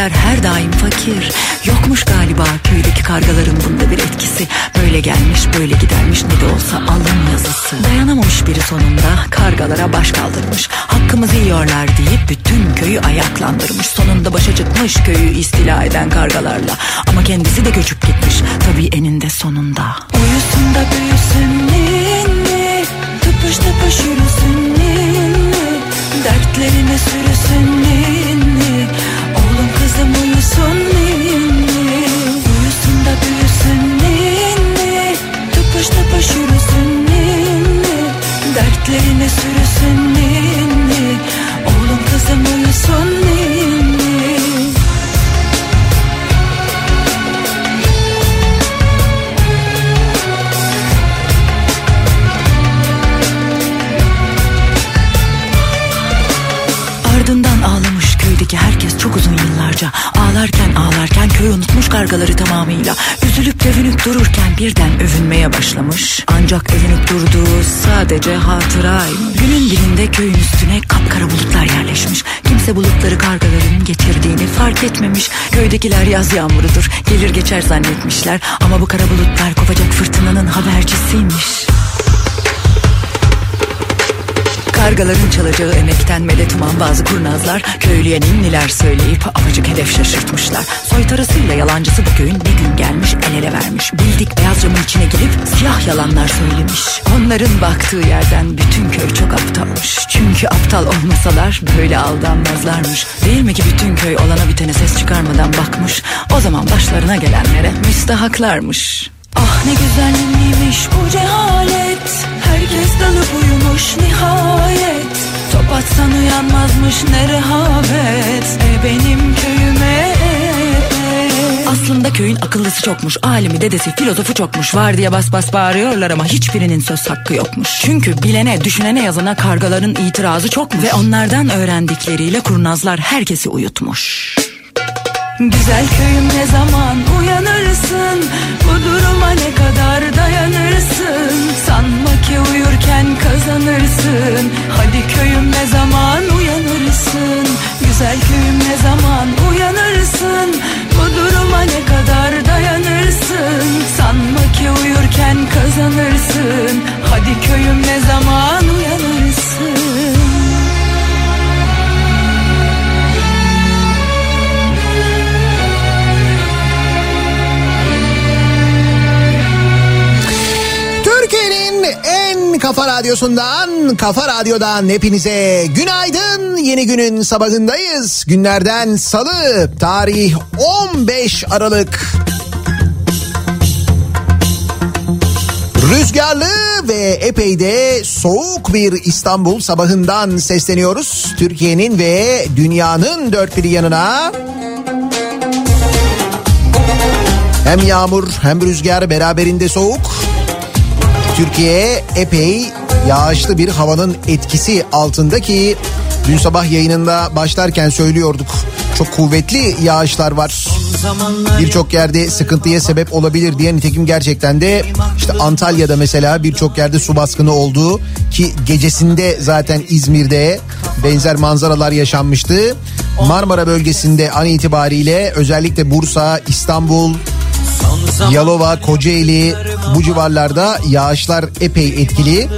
köylüler her daim fakir. Yokmuş galiba köydeki kargaların bunda bir etkisi. Böyle gelmiş böyle gidermiş ne de olsa alın yazısı. Dayanamamış biri sonunda kargalara baş kaldırmış. Hakkımızı yiyorlar deyip bütün köyü ayaklandırmış. Sonunda başa çıkmış köyü istila eden kargalarla. Ama kendisi de göçüp gitmiş tabii eninde sonunda. Uyusun da büyüsün ninni, tıpış tıpış yürüsün ninni. Dertlerine sürüsün ninni kızım uyusun ninni Uyusun da büyüsün ninni Tıpış tıpış yürüsün ninni Dertlerine sürüsün ninni Oğlum kızım uyusun Ardından ağlamış köydeki herkes çok uzun yıllarca Ağlarken ağlarken köy unutmuş kargaları tamamıyla Üzülüp dövünüp dururken birden övünmeye başlamış. Ancak övünüp durduğu sadece hatıraymış Günün birinde köyün üstüne kapkara bulutlar yerleşmiş. Kimse bulutları kargaların getirdiğini fark etmemiş. Köydekiler yaz yağmurudur gelir geçer zannetmişler. Ama bu kara bulutlar kopacak fırtınanın habercisiymiş Kargaların çalacağı emekten medet bazı kurnazlar Köylüye ninniler söyleyip apacık hedef şaşırtmışlar. Soytarısıyla yalancısı bu köyün bir gün gelmiş el ele vermiş. Bildik beyaz camın içine girip siyah yalanlar söylemiş. Onların baktığı yerden bütün köy çok aptalmış. Çünkü aptal olmasalar böyle aldanmazlarmış. Değil mi ki bütün köy olana bitene ses çıkarmadan bakmış? O zaman başlarına gelenlere müstahaklarmış Ah ne güzel ninniymiş bu cehalet? Herkes dalıp uyumuş nihayet. Top atsan uyanmazmış ne rehavet? E benim köyüme. Aslında köyün akıllısı çokmuş Alimi dedesi filozofu çokmuş. Var diye bas bas bağırıyorlar ama hiçbirinin söz hakkı yokmuş. Çünkü bilene düşünene yazana kargaların itirazı çokmuş. Ve onlardan öğrendikleriyle kurnazlar herkesi uyutmuş Güzel köyüm ne zaman uyanırsın? Bu duruma ne kadar dayanırsın? Sanma ki uyurken kazanırsın. Hadi köyüm ne zaman uyanırsın? Güzel köyüm ne zaman uyanırsın? Bu duruma ne kadar dayanırsın? Sanma ki uyurken kazanırsın. Hadi köyüm ne zaman uyanırsın En kafa radyosundan, kafa radyodan hepinize günaydın. Yeni günün sabahındayız. Günlerden salı, tarih 15 Aralık. Rüzgarlı ve epey de soğuk bir İstanbul sabahından sesleniyoruz. Türkiye'nin ve dünyanın dört bir yanına. Hem yağmur hem rüzgar beraberinde soğuk. Türkiye epey yağışlı bir havanın etkisi altındaki dün sabah yayınında başlarken söylüyorduk. Çok kuvvetli yağışlar var. Birçok yerde sıkıntıya sebep olabilir diye nitekim gerçekten de işte Antalya'da mesela birçok yerde su baskını oldu ki gecesinde zaten İzmir'de benzer manzaralar yaşanmıştı. Marmara bölgesinde an itibariyle özellikle Bursa, İstanbul, Yalova, Kocaeli bu civarlarda yağışlar epey etkili.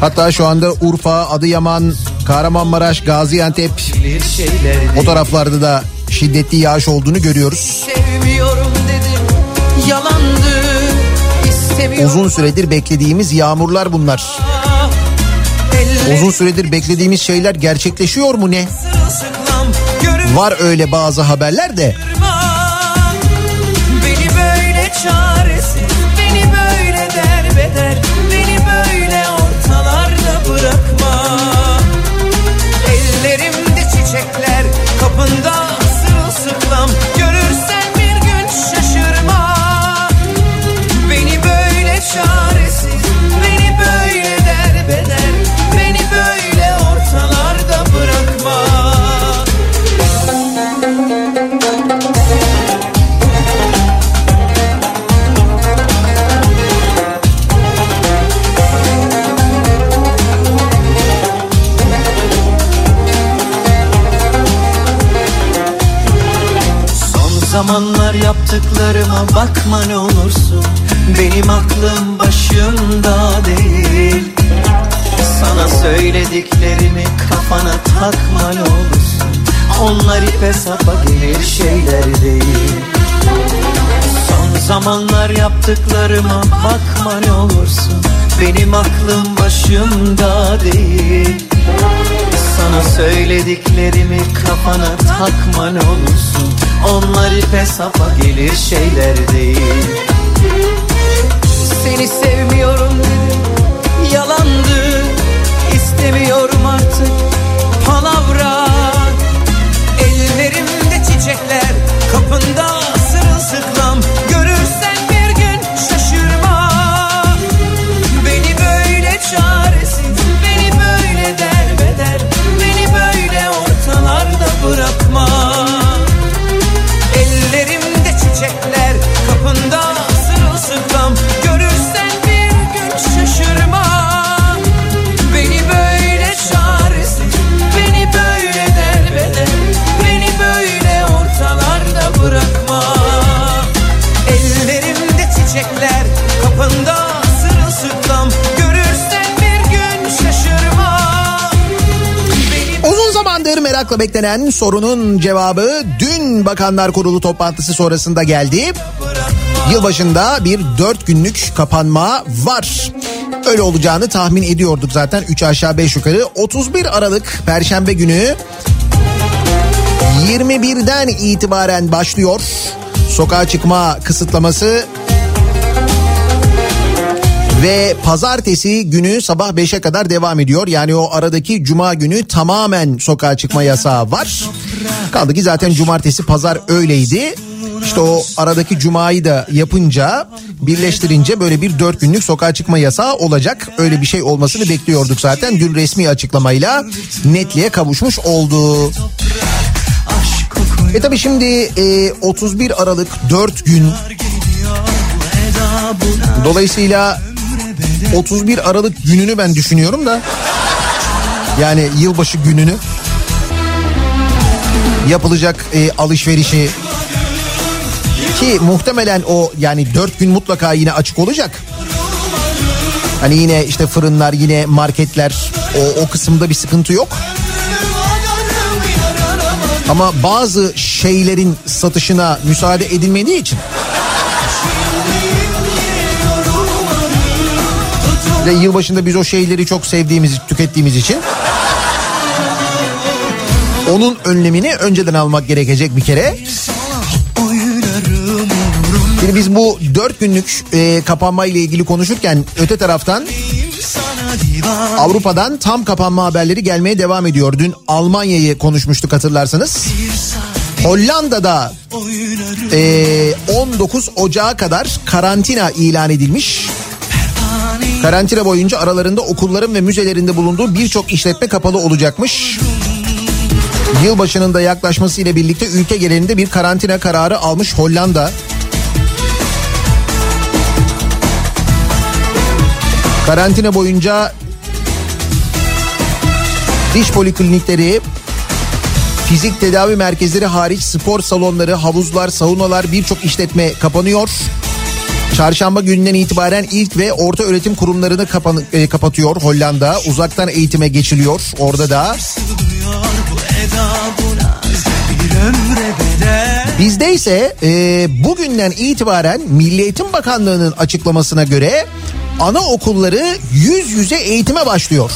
Hatta şu anda Urfa, Adıyaman, Kahramanmaraş, Gaziantep o taraflarda da şiddetli yağış olduğunu görüyoruz. dedim Uzun süredir beklediğimiz yağmurlar bunlar. Ellerim Uzun süredir beklediğimiz şeyler gerçekleşiyor mu ne? Var öyle bazı haberler de yaptıklarıma bakma ne olursun. Benim aklım başımda değil. Sana söylediklerimi kafana takma ne olursun. Onlar ipe sapa gelir şeyler değil. Son zamanlar yaptıklarıma bakma ne olursun. Benim aklım başımda değil Sana söylediklerimi kafana takma ne olursun Onlar ipe sapa gelir şeyler değil. Seni sevmiyorum dedim yalandı. İstemiyorum artık palavra merakla beklenen sorunun cevabı dün Bakanlar Kurulu toplantısı sonrasında geldi. Yılbaşında bir dört günlük kapanma var. Öyle olacağını tahmin ediyorduk zaten 3 aşağı 5 yukarı. 31 Aralık Perşembe günü 21'den itibaren başlıyor. Sokağa çıkma kısıtlaması ve pazartesi günü sabah 5'e kadar devam ediyor. Yani o aradaki cuma günü tamamen sokağa çıkma yasağı var. Kaldı ki zaten cumartesi pazar öyleydi. İşte o aradaki cumayı da yapınca birleştirince böyle bir dört günlük sokağa çıkma yasağı olacak. Öyle bir şey olmasını bekliyorduk zaten. Dün resmi açıklamayla netliğe kavuşmuş oldu. E tabi şimdi e, 31 Aralık 4 gün Dolayısıyla 31 Aralık gününü ben düşünüyorum da. Yani yılbaşı gününü. Yapılacak e, alışverişi. Ki muhtemelen o yani 4 gün mutlaka yine açık olacak. Hani yine işte fırınlar yine marketler. O, o kısımda bir sıkıntı yok. Ama bazı şeylerin satışına müsaade edilmediği için ve yılbaşında biz o şeyleri çok sevdiğimiz, tükettiğimiz için onun önlemini önceden almak gerekecek bir kere. Şimdi biz bu dört günlük e, kapanma ile ilgili konuşurken öte taraftan Avrupa'dan tam kapanma haberleri gelmeye devam ediyor. Dün Almanya'yı konuşmuştuk hatırlarsanız. Hollanda'da e, 19 Ocağı kadar karantina ilan edilmiş. Karantina boyunca aralarında okulların ve müzelerinde bulunduğu birçok işletme kapalı olacakmış. Yılbaşının da yaklaşmasıyla birlikte ülke genelinde bir karantina kararı almış Hollanda. Karantina boyunca diş poliklinikleri, fizik tedavi merkezleri hariç spor salonları, havuzlar, saunalar birçok işletme kapanıyor. Çarşamba gününden itibaren ilk ve orta öğretim kurumlarını kapan- e, kapatıyor Hollanda. Uzaktan eğitime geçiliyor orada da. Bizde ise e, bugünden itibaren Milli Eğitim Bakanlığı'nın açıklamasına göre anaokulları yüz yüze eğitime başlıyor.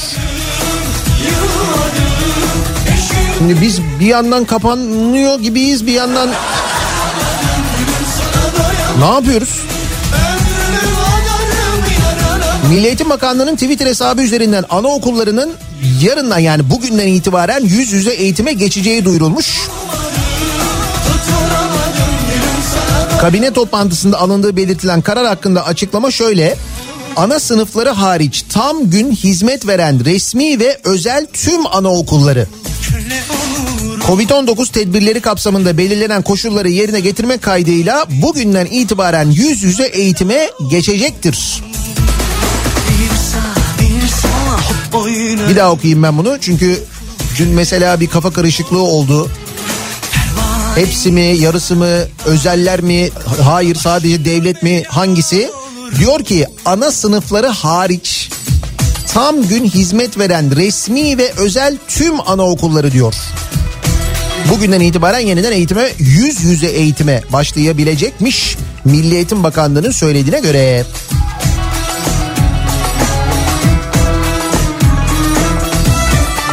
Şimdi biz bir yandan kapanıyor gibiyiz bir yandan ne yapıyoruz? Milli Eğitim Bakanlığı'nın Twitter hesabı üzerinden anaokullarının yarından yani bugünden itibaren yüz yüze eğitime geçeceği duyurulmuş. Kabine toplantısında alındığı belirtilen karar hakkında açıklama şöyle. Ana sınıfları hariç tam gün hizmet veren resmi ve özel tüm anaokulları Covid-19 tedbirleri kapsamında belirlenen koşulları yerine getirmek kaydıyla bugünden itibaren yüz yüze eğitime geçecektir. Bir daha okuyayım ben bunu çünkü dün mesela bir kafa karışıklığı oldu. Hepsi mi, yarısı mı, özeller mi, hayır sadece devlet mi, hangisi? Diyor ki ana sınıfları hariç tam gün hizmet veren resmi ve özel tüm anaokulları diyor. Bugünden itibaren yeniden eğitime yüz yüze eğitime başlayabilecekmiş Milli Eğitim Bakanlığı'nın söylediğine göre.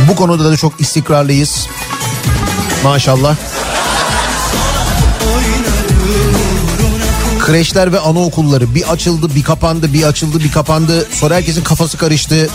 Bu konuda da çok istikrarlıyız. Maşallah. Kreşler ve anaokulları bir açıldı bir kapandı bir açıldı bir kapandı. Sonra herkesin kafası karıştı.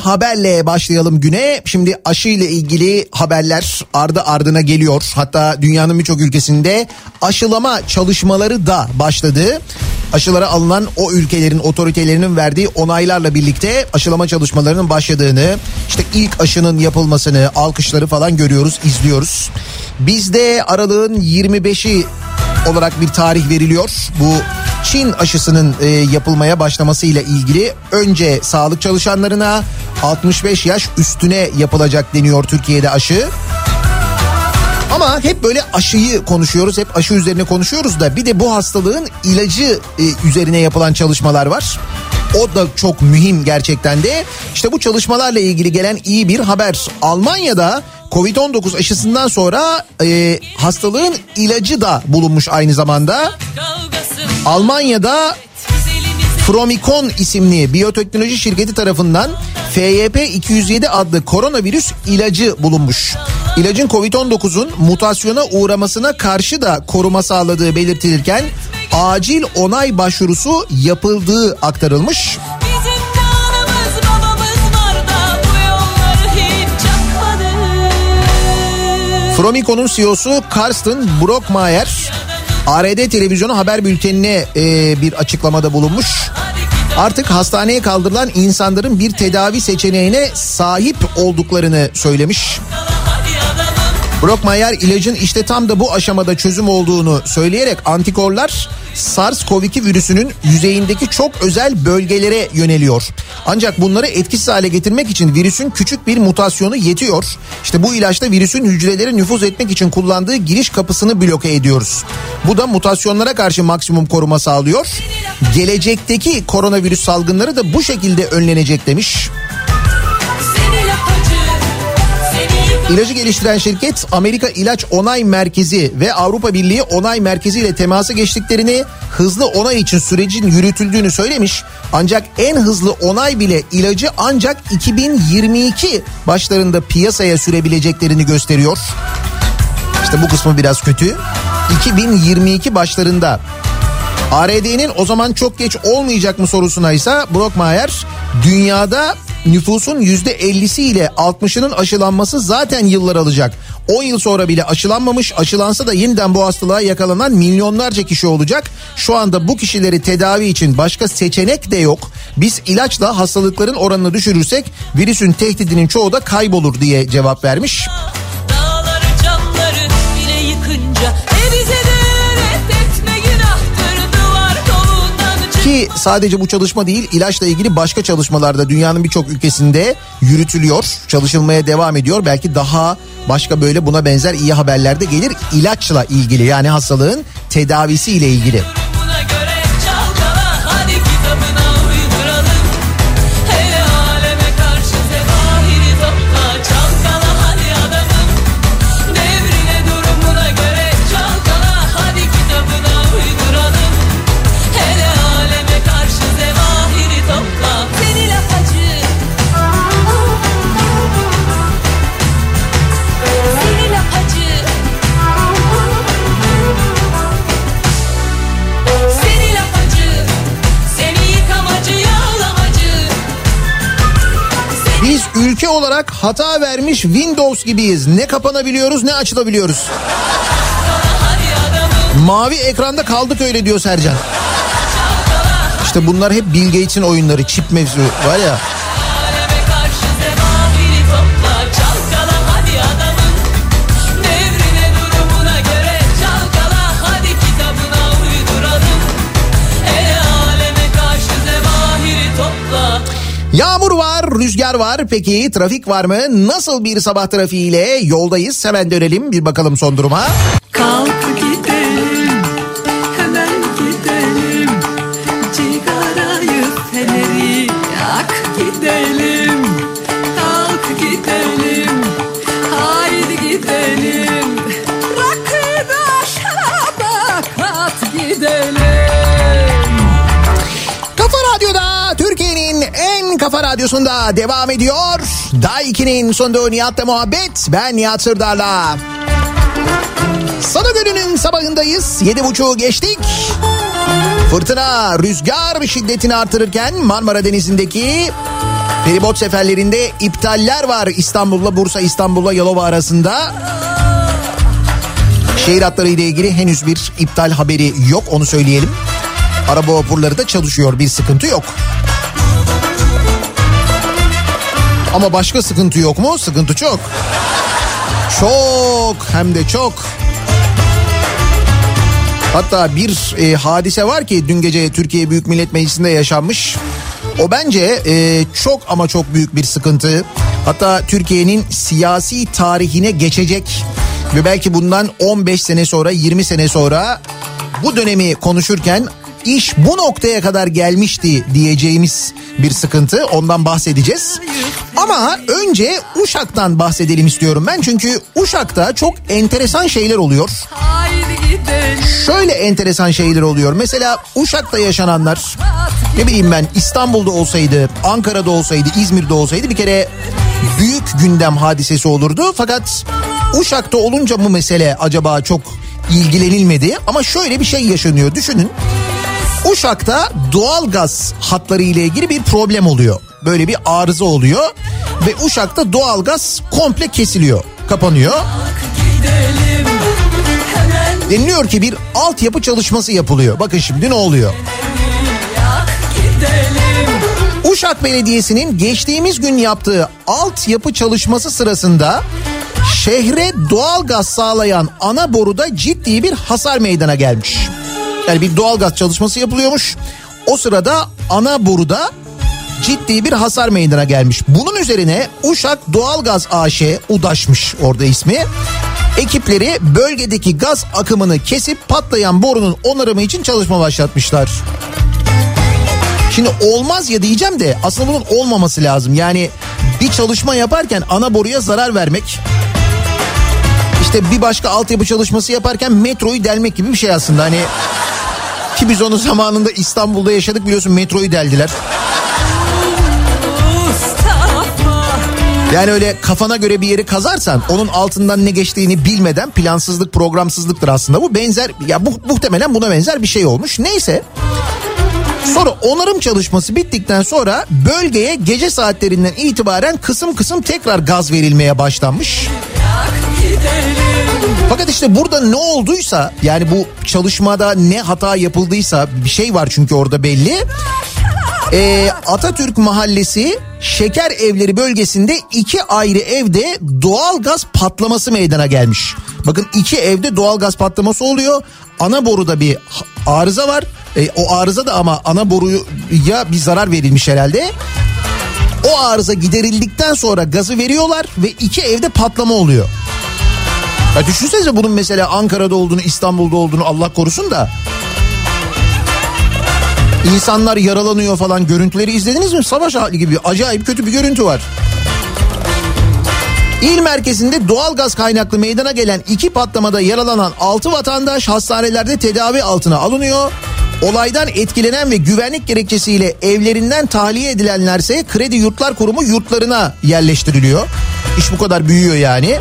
Haberle başlayalım güne. Şimdi aşı ile ilgili haberler ardı ardına geliyor. Hatta dünyanın birçok ülkesinde aşılama çalışmaları da başladı. Aşılara alınan o ülkelerin otoritelerinin verdiği onaylarla birlikte aşılama çalışmalarının başladığını, işte ilk aşının yapılmasını, alkışları falan görüyoruz, izliyoruz. Bizde aralığın 25'i olarak bir tarih veriliyor. Bu Çin aşısının e, yapılmaya başlaması ile ilgili önce sağlık çalışanlarına 65 yaş üstüne yapılacak deniyor Türkiye'de aşı. Ama hep böyle aşıyı konuşuyoruz, hep aşı üzerine konuşuyoruz da bir de bu hastalığın ilacı e, üzerine yapılan çalışmalar var. O da çok mühim gerçekten de. İşte bu çalışmalarla ilgili gelen iyi bir haber. Almanya'da Covid-19 aşısından sonra e, hastalığın ilacı da bulunmuş aynı zamanda. Almanya'da Fromikon isimli biyoteknoloji şirketi tarafından FYP207 adlı koronavirüs ilacı bulunmuş. İlacın Covid-19'un mutasyona uğramasına karşı da koruma sağladığı belirtilirken acil onay başvurusu yapıldığı aktarılmış. Fromikon'un CEO'su Karsten Brockmeier ARD televizyonu haber bültenine e, bir açıklamada bulunmuş. Artık hastaneye kaldırılan insanların bir tedavi seçeneğine sahip olduklarını söylemiş. Brockmeier ilacın işte tam da bu aşamada çözüm olduğunu söyleyerek antikorlar SARS-CoV-2 virüsünün yüzeyindeki çok özel bölgelere yöneliyor. Ancak bunları etkisiz hale getirmek için virüsün küçük bir mutasyonu yetiyor. İşte bu ilaçta virüsün hücrelere nüfuz etmek için kullandığı giriş kapısını bloke ediyoruz. Bu da mutasyonlara karşı maksimum koruma sağlıyor. Gelecekteki koronavirüs salgınları da bu şekilde önlenecek demiş. İlacı geliştiren şirket Amerika İlaç Onay Merkezi ve Avrupa Birliği Onay Merkezi ile temasa geçtiklerini, hızlı onay için sürecin yürütüldüğünü söylemiş. Ancak en hızlı onay bile ilacı ancak 2022 başlarında piyasaya sürebileceklerini gösteriyor. İşte bu kısmı biraz kötü. 2022 başlarında ARD'nin o zaman çok geç olmayacak mı sorusuna ise Brockmeier dünyada nüfusun %50'si ile 60'ının aşılanması zaten yıllar alacak. 10 yıl sonra bile aşılanmamış, aşılansa da yeniden bu hastalığa yakalanan milyonlarca kişi olacak. Şu anda bu kişileri tedavi için başka seçenek de yok. Biz ilaçla hastalıkların oranını düşürürsek virüsün tehdidinin çoğu da kaybolur diye cevap vermiş. Dağları camları yıkınca Ki sadece bu çalışma değil ilaçla ilgili başka çalışmalarda dünyanın birçok ülkesinde yürütülüyor. Çalışılmaya devam ediyor. Belki daha başka böyle buna benzer iyi haberler de gelir ilaçla ilgili yani hastalığın tedavisiyle ilgili. Ülke olarak hata vermiş Windows gibiyiz. Ne kapanabiliyoruz ne açılabiliyoruz. Mavi ekranda kaldık öyle diyor Sercan. İşte bunlar hep Bill Gates'in oyunları. Çip mevzu var ya. Rüzgar var. Peki trafik var mı? Nasıl bir sabah trafiğiyle yoldayız? Hemen dönelim bir bakalım son duruma. Kalk radyosunda devam ediyor. Day 2'nin sonunda Nihat'la muhabbet. Ben Nihat Sırdar'la. Salı gününün sabahındayız. Yedi buçuğu geçtik. Fırtına, rüzgar şiddetini artırırken Marmara Denizi'ndeki feribot seferlerinde iptaller var. İstanbul'la Bursa, İstanbul'la Yalova arasında. Şehir hatları ile ilgili henüz bir iptal haberi yok onu söyleyelim. Araba vapurları da çalışıyor bir sıkıntı yok. Ama başka sıkıntı yok mu? Sıkıntı çok. Çok hem de çok. Hatta bir e, hadise var ki dün gece Türkiye Büyük Millet Meclisi'nde yaşanmış. O bence e, çok ama çok büyük bir sıkıntı. Hatta Türkiye'nin siyasi tarihine geçecek ve belki bundan 15 sene sonra 20 sene sonra bu dönemi konuşurken iş bu noktaya kadar gelmişti diyeceğimiz bir sıkıntı. Ondan bahsedeceğiz. Ama önce Uşak'tan bahsedelim istiyorum ben. Çünkü Uşak'ta çok enteresan şeyler oluyor. Şöyle enteresan şeyler oluyor. Mesela Uşak'ta yaşananlar ne bileyim ben İstanbul'da olsaydı, Ankara'da olsaydı, İzmir'de olsaydı bir kere büyük gündem hadisesi olurdu. Fakat Uşak'ta olunca bu mesele acaba çok ilgilenilmedi. Ama şöyle bir şey yaşanıyor. Düşünün. Uşak'ta doğalgaz hatları ile ilgili bir problem oluyor. Böyle bir arıza oluyor ve Uşak'ta doğalgaz komple kesiliyor, kapanıyor. Deniliyor ki bir altyapı çalışması yapılıyor. Bakın şimdi ne oluyor? Uşak Belediyesi'nin geçtiğimiz gün yaptığı altyapı çalışması sırasında şehre doğalgaz sağlayan ana boruda ciddi bir hasar meydana gelmiş. Yani bir doğalgaz çalışması yapılıyormuş. O sırada ana boruda ciddi bir hasar meydana gelmiş. Bunun üzerine Uşak Doğalgaz AŞ udaşmış orada ismi. Ekipleri bölgedeki gaz akımını kesip patlayan borunun onarımı için çalışma başlatmışlar. Şimdi olmaz ya diyeceğim de aslında bunun olmaması lazım. Yani bir çalışma yaparken ana boruya zarar vermek işte bir başka altyapı çalışması yaparken metroyu delmek gibi bir şey aslında. Hani ki biz onu zamanında İstanbul'da yaşadık biliyorsun metroyu deldiler. Yani öyle kafana göre bir yeri kazarsan onun altından ne geçtiğini bilmeden plansızlık programsızlıktır aslında bu benzer ya bu muhtemelen buna benzer bir şey olmuş. Neyse Sonra onarım çalışması bittikten sonra bölgeye gece saatlerinden itibaren kısım kısım tekrar gaz verilmeye başlanmış. Fakat işte burada ne olduysa yani bu çalışmada ne hata yapıldıysa bir şey var çünkü orada belli. Ee, Atatürk Mahallesi Şeker Evleri bölgesinde iki ayrı evde doğal gaz patlaması meydana gelmiş. Bakın iki evde doğal gaz patlaması oluyor. Ana boruda bir arıza var. E, o arıza da ama ana boruya bir zarar verilmiş herhalde. O arıza giderildikten sonra gazı veriyorlar ve iki evde patlama oluyor. Ya düşünsenize bunun mesela Ankara'da olduğunu, İstanbul'da olduğunu Allah korusun da. İnsanlar yaralanıyor falan görüntüleri izlediniz mi? Savaş hali gibi acayip kötü bir görüntü var. İl merkezinde doğal gaz kaynaklı meydana gelen iki patlamada yaralanan 6 vatandaş hastanelerde tedavi altına alınıyor. Olaydan etkilenen ve güvenlik gerekçesiyle evlerinden tahliye edilenlerse Kredi Yurtlar Kurumu yurtlarına yerleştiriliyor. İş bu kadar büyüyor yani.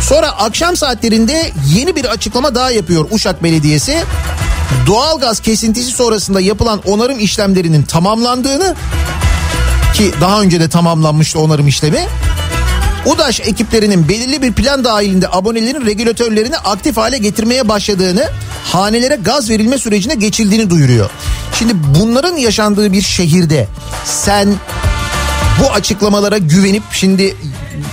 Sonra akşam saatlerinde yeni bir açıklama daha yapıyor Uşak Belediyesi. Doğalgaz kesintisi sonrasında yapılan onarım işlemlerinin tamamlandığını ki daha önce de tamamlanmıştı onarım işlemi. UDAŞ ekiplerinin belirli bir plan dahilinde abonelerin regülatörlerini aktif hale getirmeye başladığını, hanelere gaz verilme sürecine geçildiğini duyuruyor. Şimdi bunların yaşandığı bir şehirde sen bu açıklamalara güvenip şimdi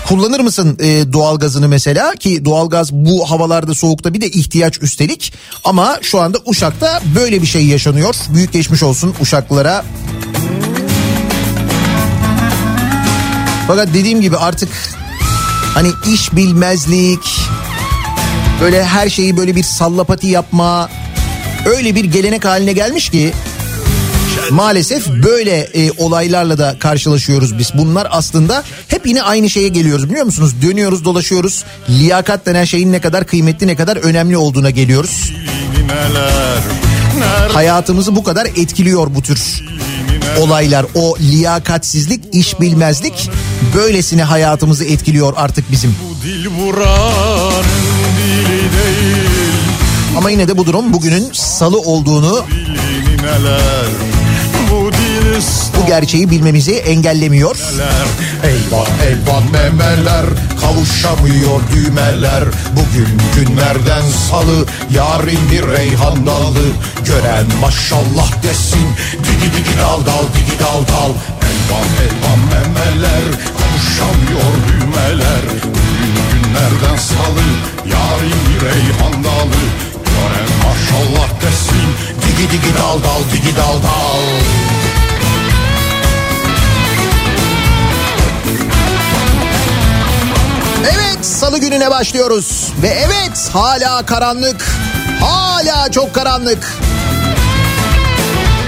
kullanır mısın e, doğalgazını mesela ki doğalgaz bu havalarda soğukta bir de ihtiyaç üstelik ama şu anda Uşak'ta böyle bir şey yaşanıyor. Büyük geçmiş olsun Uşaklılara. Fakat dediğim gibi artık hani iş bilmezlik böyle her şeyi böyle bir sallapati yapma öyle bir gelenek haline gelmiş ki maalesef böyle e, olaylarla da karşılaşıyoruz biz. Bunlar aslında hep yine aynı şeye geliyoruz biliyor musunuz? Dönüyoruz dolaşıyoruz. Liyakat denen şeyin ne kadar kıymetli ne kadar önemli olduğuna geliyoruz. Hayatımızı bu kadar etkiliyor bu tür olaylar. O liyakatsizlik, iş bilmezlik böylesine hayatımızı etkiliyor artık bizim. Dil vuranın dili değil Ama yine de bu durum bugünün salı olduğunu Bu gerçeği bilmemizi engellemiyor. Eyvah eyvah memeler. Kavuşamıyor düğmeler. Bugün günlerden salı yarın bir reyhan dalı. Gören maşallah desin digi digi dal dal digi dal dal. Eyvah eyvah memeler. Kavuşamıyor düğmeler. Bugün günlerden salı yarın bir reyhan dalı. Gören maşallah desin digi digi dal dal digi dal dal salı gününe başlıyoruz ve evet hala karanlık hala çok karanlık.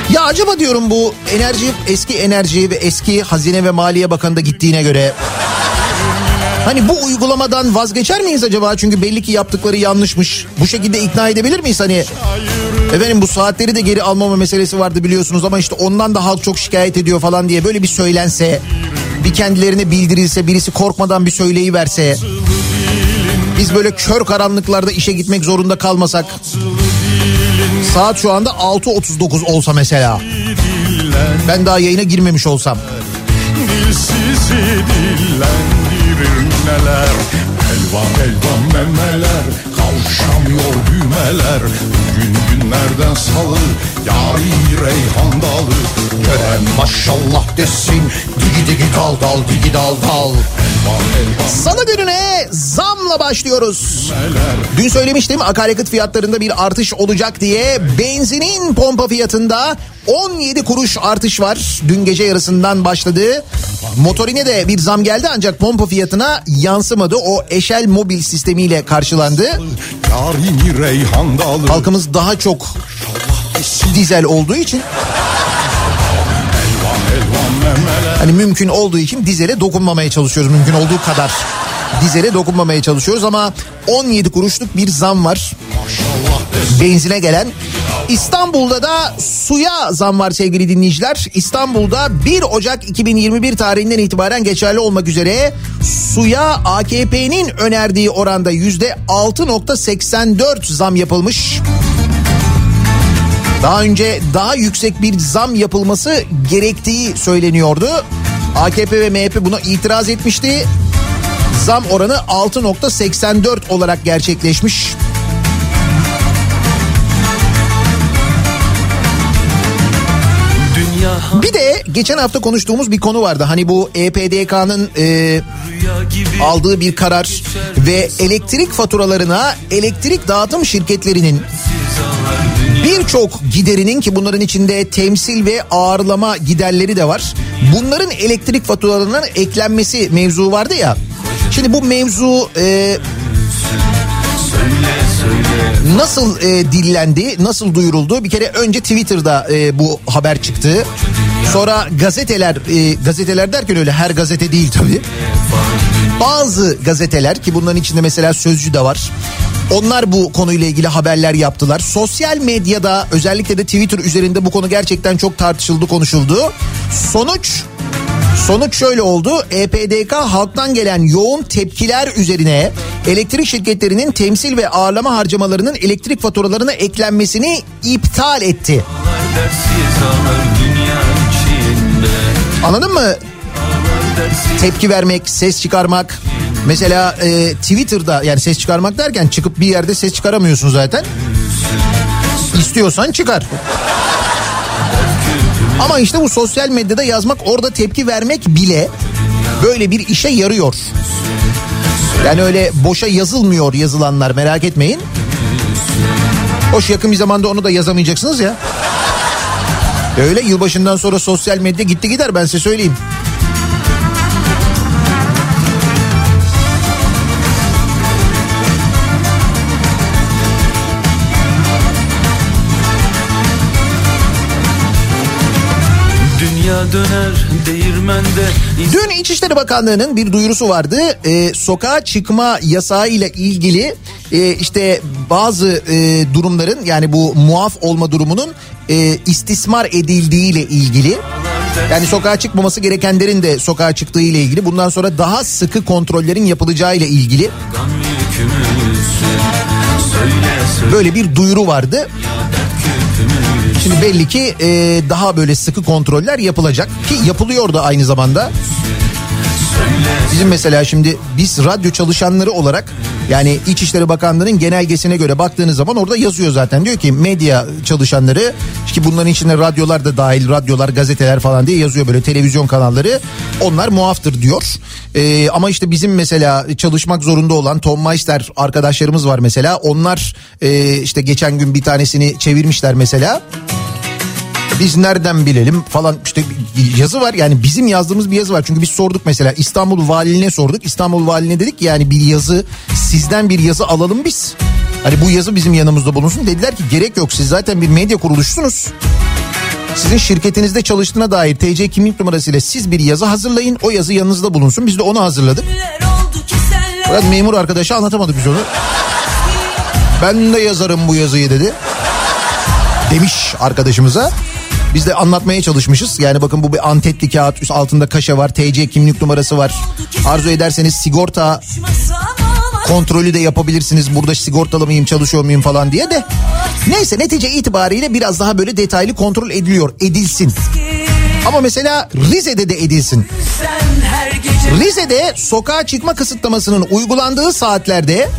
Ya acaba diyorum bu enerji eski enerji ve eski Hazine ve Maliye Bakanı da gittiğine göre Hani bu uygulamadan vazgeçer miyiz acaba? Çünkü belli ki yaptıkları yanlışmış. Bu şekilde ikna edebilir miyiz hani? Efendim bu saatleri de geri almama meselesi vardı biliyorsunuz ama işte ondan da halk çok şikayet ediyor falan diye böyle bir söylense, bir kendilerine bildirilse, birisi korkmadan bir söyleyi verse. Biz böyle kör karanlıklarda işe gitmek zorunda kalmasak. Saat şu anda 6.39 olsa mesela. Ben daha yayına girmemiş olsam. Dilsizi dillendirir neler Elvan elvan memeler Kavuşamıyor düğmeler Bugün günlerden salı Yarın reyhan dalı Gören maşallah desin Digi digi dal dal digi dal dal Salı gününe zamla başlıyoruz. Dün söylemiştim akaryakıt fiyatlarında bir artış olacak diye. Benzinin pompa fiyatında 17 kuruş artış var. Dün gece yarısından başladı. Motorine de bir zam geldi ancak pompa fiyatına yansımadı. O eşel mobil sistemiyle karşılandı. Halkımız daha çok dizel olduğu için hani mümkün olduğu için dizele dokunmamaya çalışıyoruz mümkün olduğu kadar. Dizele dokunmamaya çalışıyoruz ama 17 kuruşluk bir zam var. Benzine gelen. İstanbul'da da suya zam var sevgili dinleyiciler. İstanbul'da 1 Ocak 2021 tarihinden itibaren geçerli olmak üzere suya AKP'nin önerdiği oranda %6.84 zam yapılmış. Daha önce daha yüksek bir zam yapılması gerektiği söyleniyordu. AKP ve MHP buna itiraz etmişti. Zam oranı 6.84 olarak gerçekleşmiş. Bir de geçen hafta konuştuğumuz bir konu vardı. Hani bu EPDK'nın e, aldığı bir karar ve elektrik faturalarına elektrik dağıtım şirketlerinin birçok giderinin ki bunların içinde temsil ve ağırlama giderleri de var. Bunların elektrik faturalarına eklenmesi mevzu vardı ya. Şimdi bu mevzu e, nasıl e, dillendi, nasıl duyuruldu? Bir kere önce Twitter'da e, bu haber çıktı. Sonra gazeteler, e, gazeteler derken öyle her gazete değil tabii. Bazı gazeteler ki bunların içinde mesela Sözcü de var. Onlar bu konuyla ilgili haberler yaptılar. Sosyal medyada özellikle de Twitter üzerinde bu konu gerçekten çok tartışıldı, konuşuldu. Sonuç Sonuç şöyle oldu. EPDK halktan gelen yoğun tepkiler üzerine elektrik şirketlerinin temsil ve ağırlama harcamalarının elektrik faturalarına eklenmesini iptal etti. Anladın mı? tepki vermek, ses çıkarmak. Mesela e, Twitter'da yani ses çıkarmak derken çıkıp bir yerde ses çıkaramıyorsun zaten. İstiyorsan çıkar. Ama işte bu sosyal medyada yazmak orada tepki vermek bile böyle bir işe yarıyor. Yani öyle boşa yazılmıyor yazılanlar merak etmeyin. Hoş yakın bir zamanda onu da yazamayacaksınız ya. Öyle yılbaşından sonra sosyal medya gitti gider ben size söyleyeyim. Döner değirmende Dün İçişleri Bakanlığı'nın bir duyurusu vardı. Ee, sokağa çıkma yasağı ile ilgili e, işte bazı e, durumların yani bu muaf olma durumunun e, istismar edildiği ile ilgili. Yani sokağa çıkmaması gerekenlerin de sokağa çıktığı ile ilgili. Bundan sonra daha sıkı kontrollerin yapılacağı ile ilgili böyle bir duyuru vardı. Şimdi belli ki e, daha böyle sıkı kontroller yapılacak ki yapılıyor da aynı zamanda. Bizim mesela şimdi biz radyo çalışanları olarak yani İçişleri Bakanlığı'nın genelgesine göre baktığınız zaman orada yazıyor zaten. Diyor ki medya çalışanları ki bunların içinde radyolar da dahil radyolar gazeteler falan diye yazıyor böyle televizyon kanalları onlar muaftır diyor. Ee, ama işte bizim mesela çalışmak zorunda olan Tom Meister arkadaşlarımız var mesela onlar e, işte geçen gün bir tanesini çevirmişler mesela biz nereden bilelim falan işte yazı var. Yani bizim yazdığımız bir yazı var. Çünkü biz sorduk mesela İstanbul Valiliğine sorduk. İstanbul Valiliğine dedik ki yani bir yazı sizden bir yazı alalım biz. Hani bu yazı bizim yanımızda bulunsun. Dediler ki gerek yok. Siz zaten bir medya kuruluşsunuz sizin şirketinizde çalıştığına dair TC kimlik numarasıyla siz bir yazı hazırlayın. O yazı yanınızda bulunsun. Biz de onu hazırladık. Fakat memur arkadaşa anlatamadık biz onu. Ben de yazarım bu yazıyı dedi. Demiş arkadaşımıza. Biz de anlatmaya çalışmışız. Yani bakın bu bir antetli kağıt üst altında kaşe var. TC kimlik numarası var. Arzu ederseniz sigorta kontrolü de yapabilirsiniz. Burada sigortalı mıyım çalışıyor muyum falan diye de. Neyse netice itibariyle biraz daha böyle detaylı kontrol ediliyor. Edilsin. Ama mesela Rize'de de edilsin. Rize'de sokağa çıkma kısıtlamasının uygulandığı saatlerde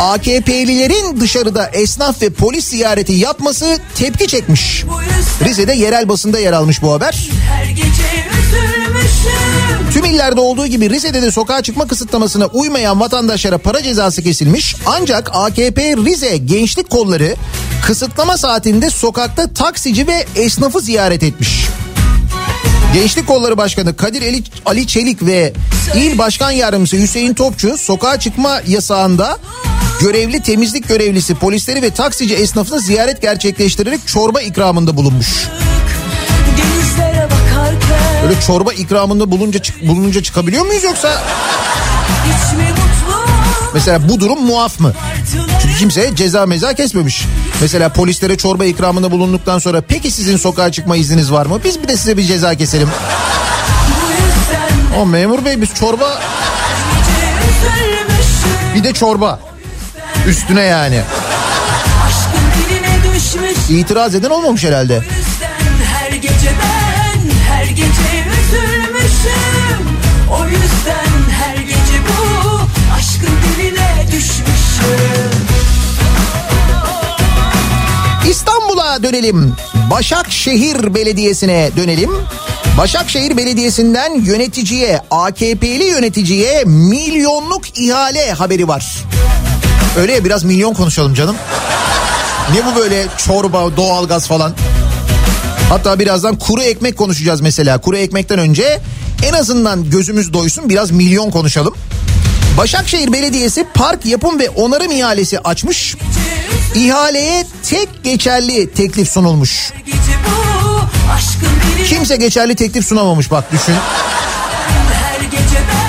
AKP'lilerin dışarıda esnaf ve polis ziyareti yapması tepki çekmiş. Rize'de yerel basında yer almış bu haber. Tüm illerde olduğu gibi Rize'de de sokağa çıkma kısıtlamasına uymayan vatandaşlara para cezası kesilmiş. Ancak AKP Rize gençlik kolları kısıtlama saatinde sokakta taksici ve esnafı ziyaret etmiş. Gençlik Kolları Başkanı Kadir Ali, Ali Çelik ve İl Başkan Yardımcısı Hüseyin Topçu sokağa çıkma yasağında görevli temizlik görevlisi polisleri ve taksici esnafını ziyaret gerçekleştirerek çorba ikramında bulunmuş. Böyle çorba ikramında bulunca bulununca çıkabiliyor muyuz yoksa mesela bu durum muaf mı? Çünkü kimse ceza meza kesmemiş. Mesela polislere çorba ikramında bulunduktan sonra peki sizin sokağa çıkma izniniz var mı? Biz bir de size bir ceza keselim. O memur bey biz çorba bir de çorba. Üstüne yani. İtiraz eden olmamış herhalde. her gece ben her gece üzülmüşüm o yüzden İstanbul'a dönelim. Başakşehir Belediyesi'ne dönelim. Başakşehir Belediyesi'nden yöneticiye, AKP'li yöneticiye milyonluk ihale haberi var. Öyle biraz milyon konuşalım canım. Ne bu böyle çorba, doğalgaz falan. Hatta birazdan kuru ekmek konuşacağız mesela. Kuru ekmekten önce en azından gözümüz doysun biraz milyon konuşalım. Başakşehir Belediyesi park yapım ve onarım ihalesi açmış. İhaleye tek geçerli teklif sunulmuş. Kimse geçerli teklif sunamamış bak düşün.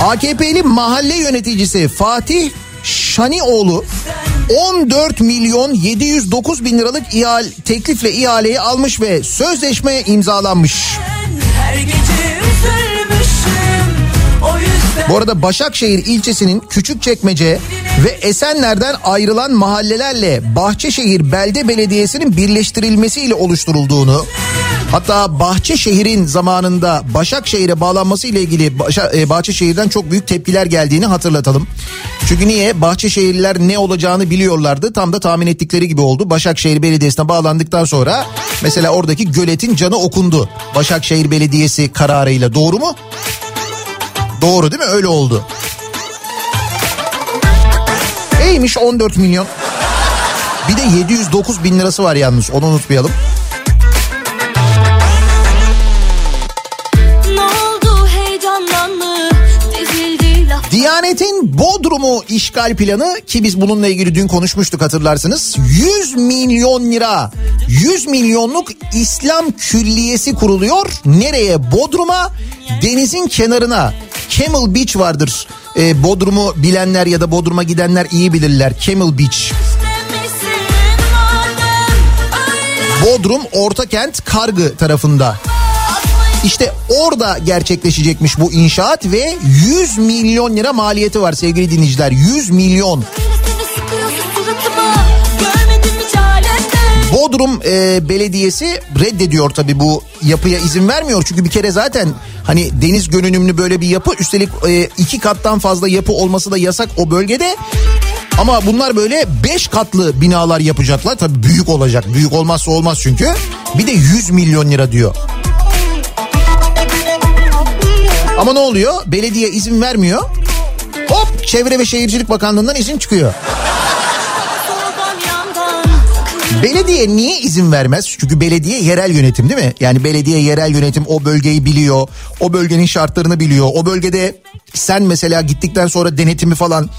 AKP'li mahalle yöneticisi Fatih Şanioğlu 14 milyon 709 bin liralık ihal, teklifle ihaleyi almış ve sözleşme imzalanmış. her gece yüzden Bu arada Başakşehir ilçesinin Küçükçekmece ve Esenler'den ayrılan mahallelerle Bahçeşehir Belde Belediyesi'nin birleştirilmesiyle oluşturulduğunu Hatta Bahçeşehir'in zamanında Başakşehir'e bağlanması ile ilgili e, Bahçeşehir'den çok büyük tepkiler geldiğini hatırlatalım. Çünkü niye? Bahçeşehirliler ne olacağını biliyorlardı. Tam da tahmin ettikleri gibi oldu. Başakşehir Belediyesi'ne bağlandıktan sonra mesela oradaki göletin canı okundu. Başakşehir Belediyesi kararıyla doğru mu? Doğru değil mi? Öyle oldu. Neymiş 14 milyon? Bir de 709 bin lirası var yalnız onu unutmayalım. Diyanet'in Bodrum'u işgal planı ki biz bununla ilgili dün konuşmuştuk hatırlarsınız. 100 milyon lira 100 milyonluk İslam külliyesi kuruluyor. Nereye? Bodrum'a denizin kenarına. Camel Beach vardır. Ee, Bodrum'u bilenler ya da Bodrum'a gidenler iyi bilirler. Camel Beach. Bodrum Ortakent Kargı tarafında. İşte orada gerçekleşecekmiş bu inşaat ve 100 milyon lira maliyeti var sevgili dinleyiciler. 100 milyon. seni sıkıyorsun Bodrum e, Belediyesi reddediyor tabii bu yapıya izin vermiyor. Çünkü bir kere zaten hani deniz görünümlü böyle bir yapı üstelik e, iki kattan fazla yapı olması da yasak o bölgede. Ama bunlar böyle beş katlı binalar yapacaklar. Tabii büyük olacak. Büyük olmazsa olmaz çünkü. Bir de 100 milyon lira diyor. Ama ne oluyor? Belediye izin vermiyor. Hop Çevre ve Şehircilik Bakanlığı'ndan izin çıkıyor. Belediye niye izin vermez? Çünkü belediye yerel yönetim değil mi? Yani belediye yerel yönetim o bölgeyi biliyor. O bölgenin şartlarını biliyor. O bölgede sen mesela gittikten sonra denetimi falan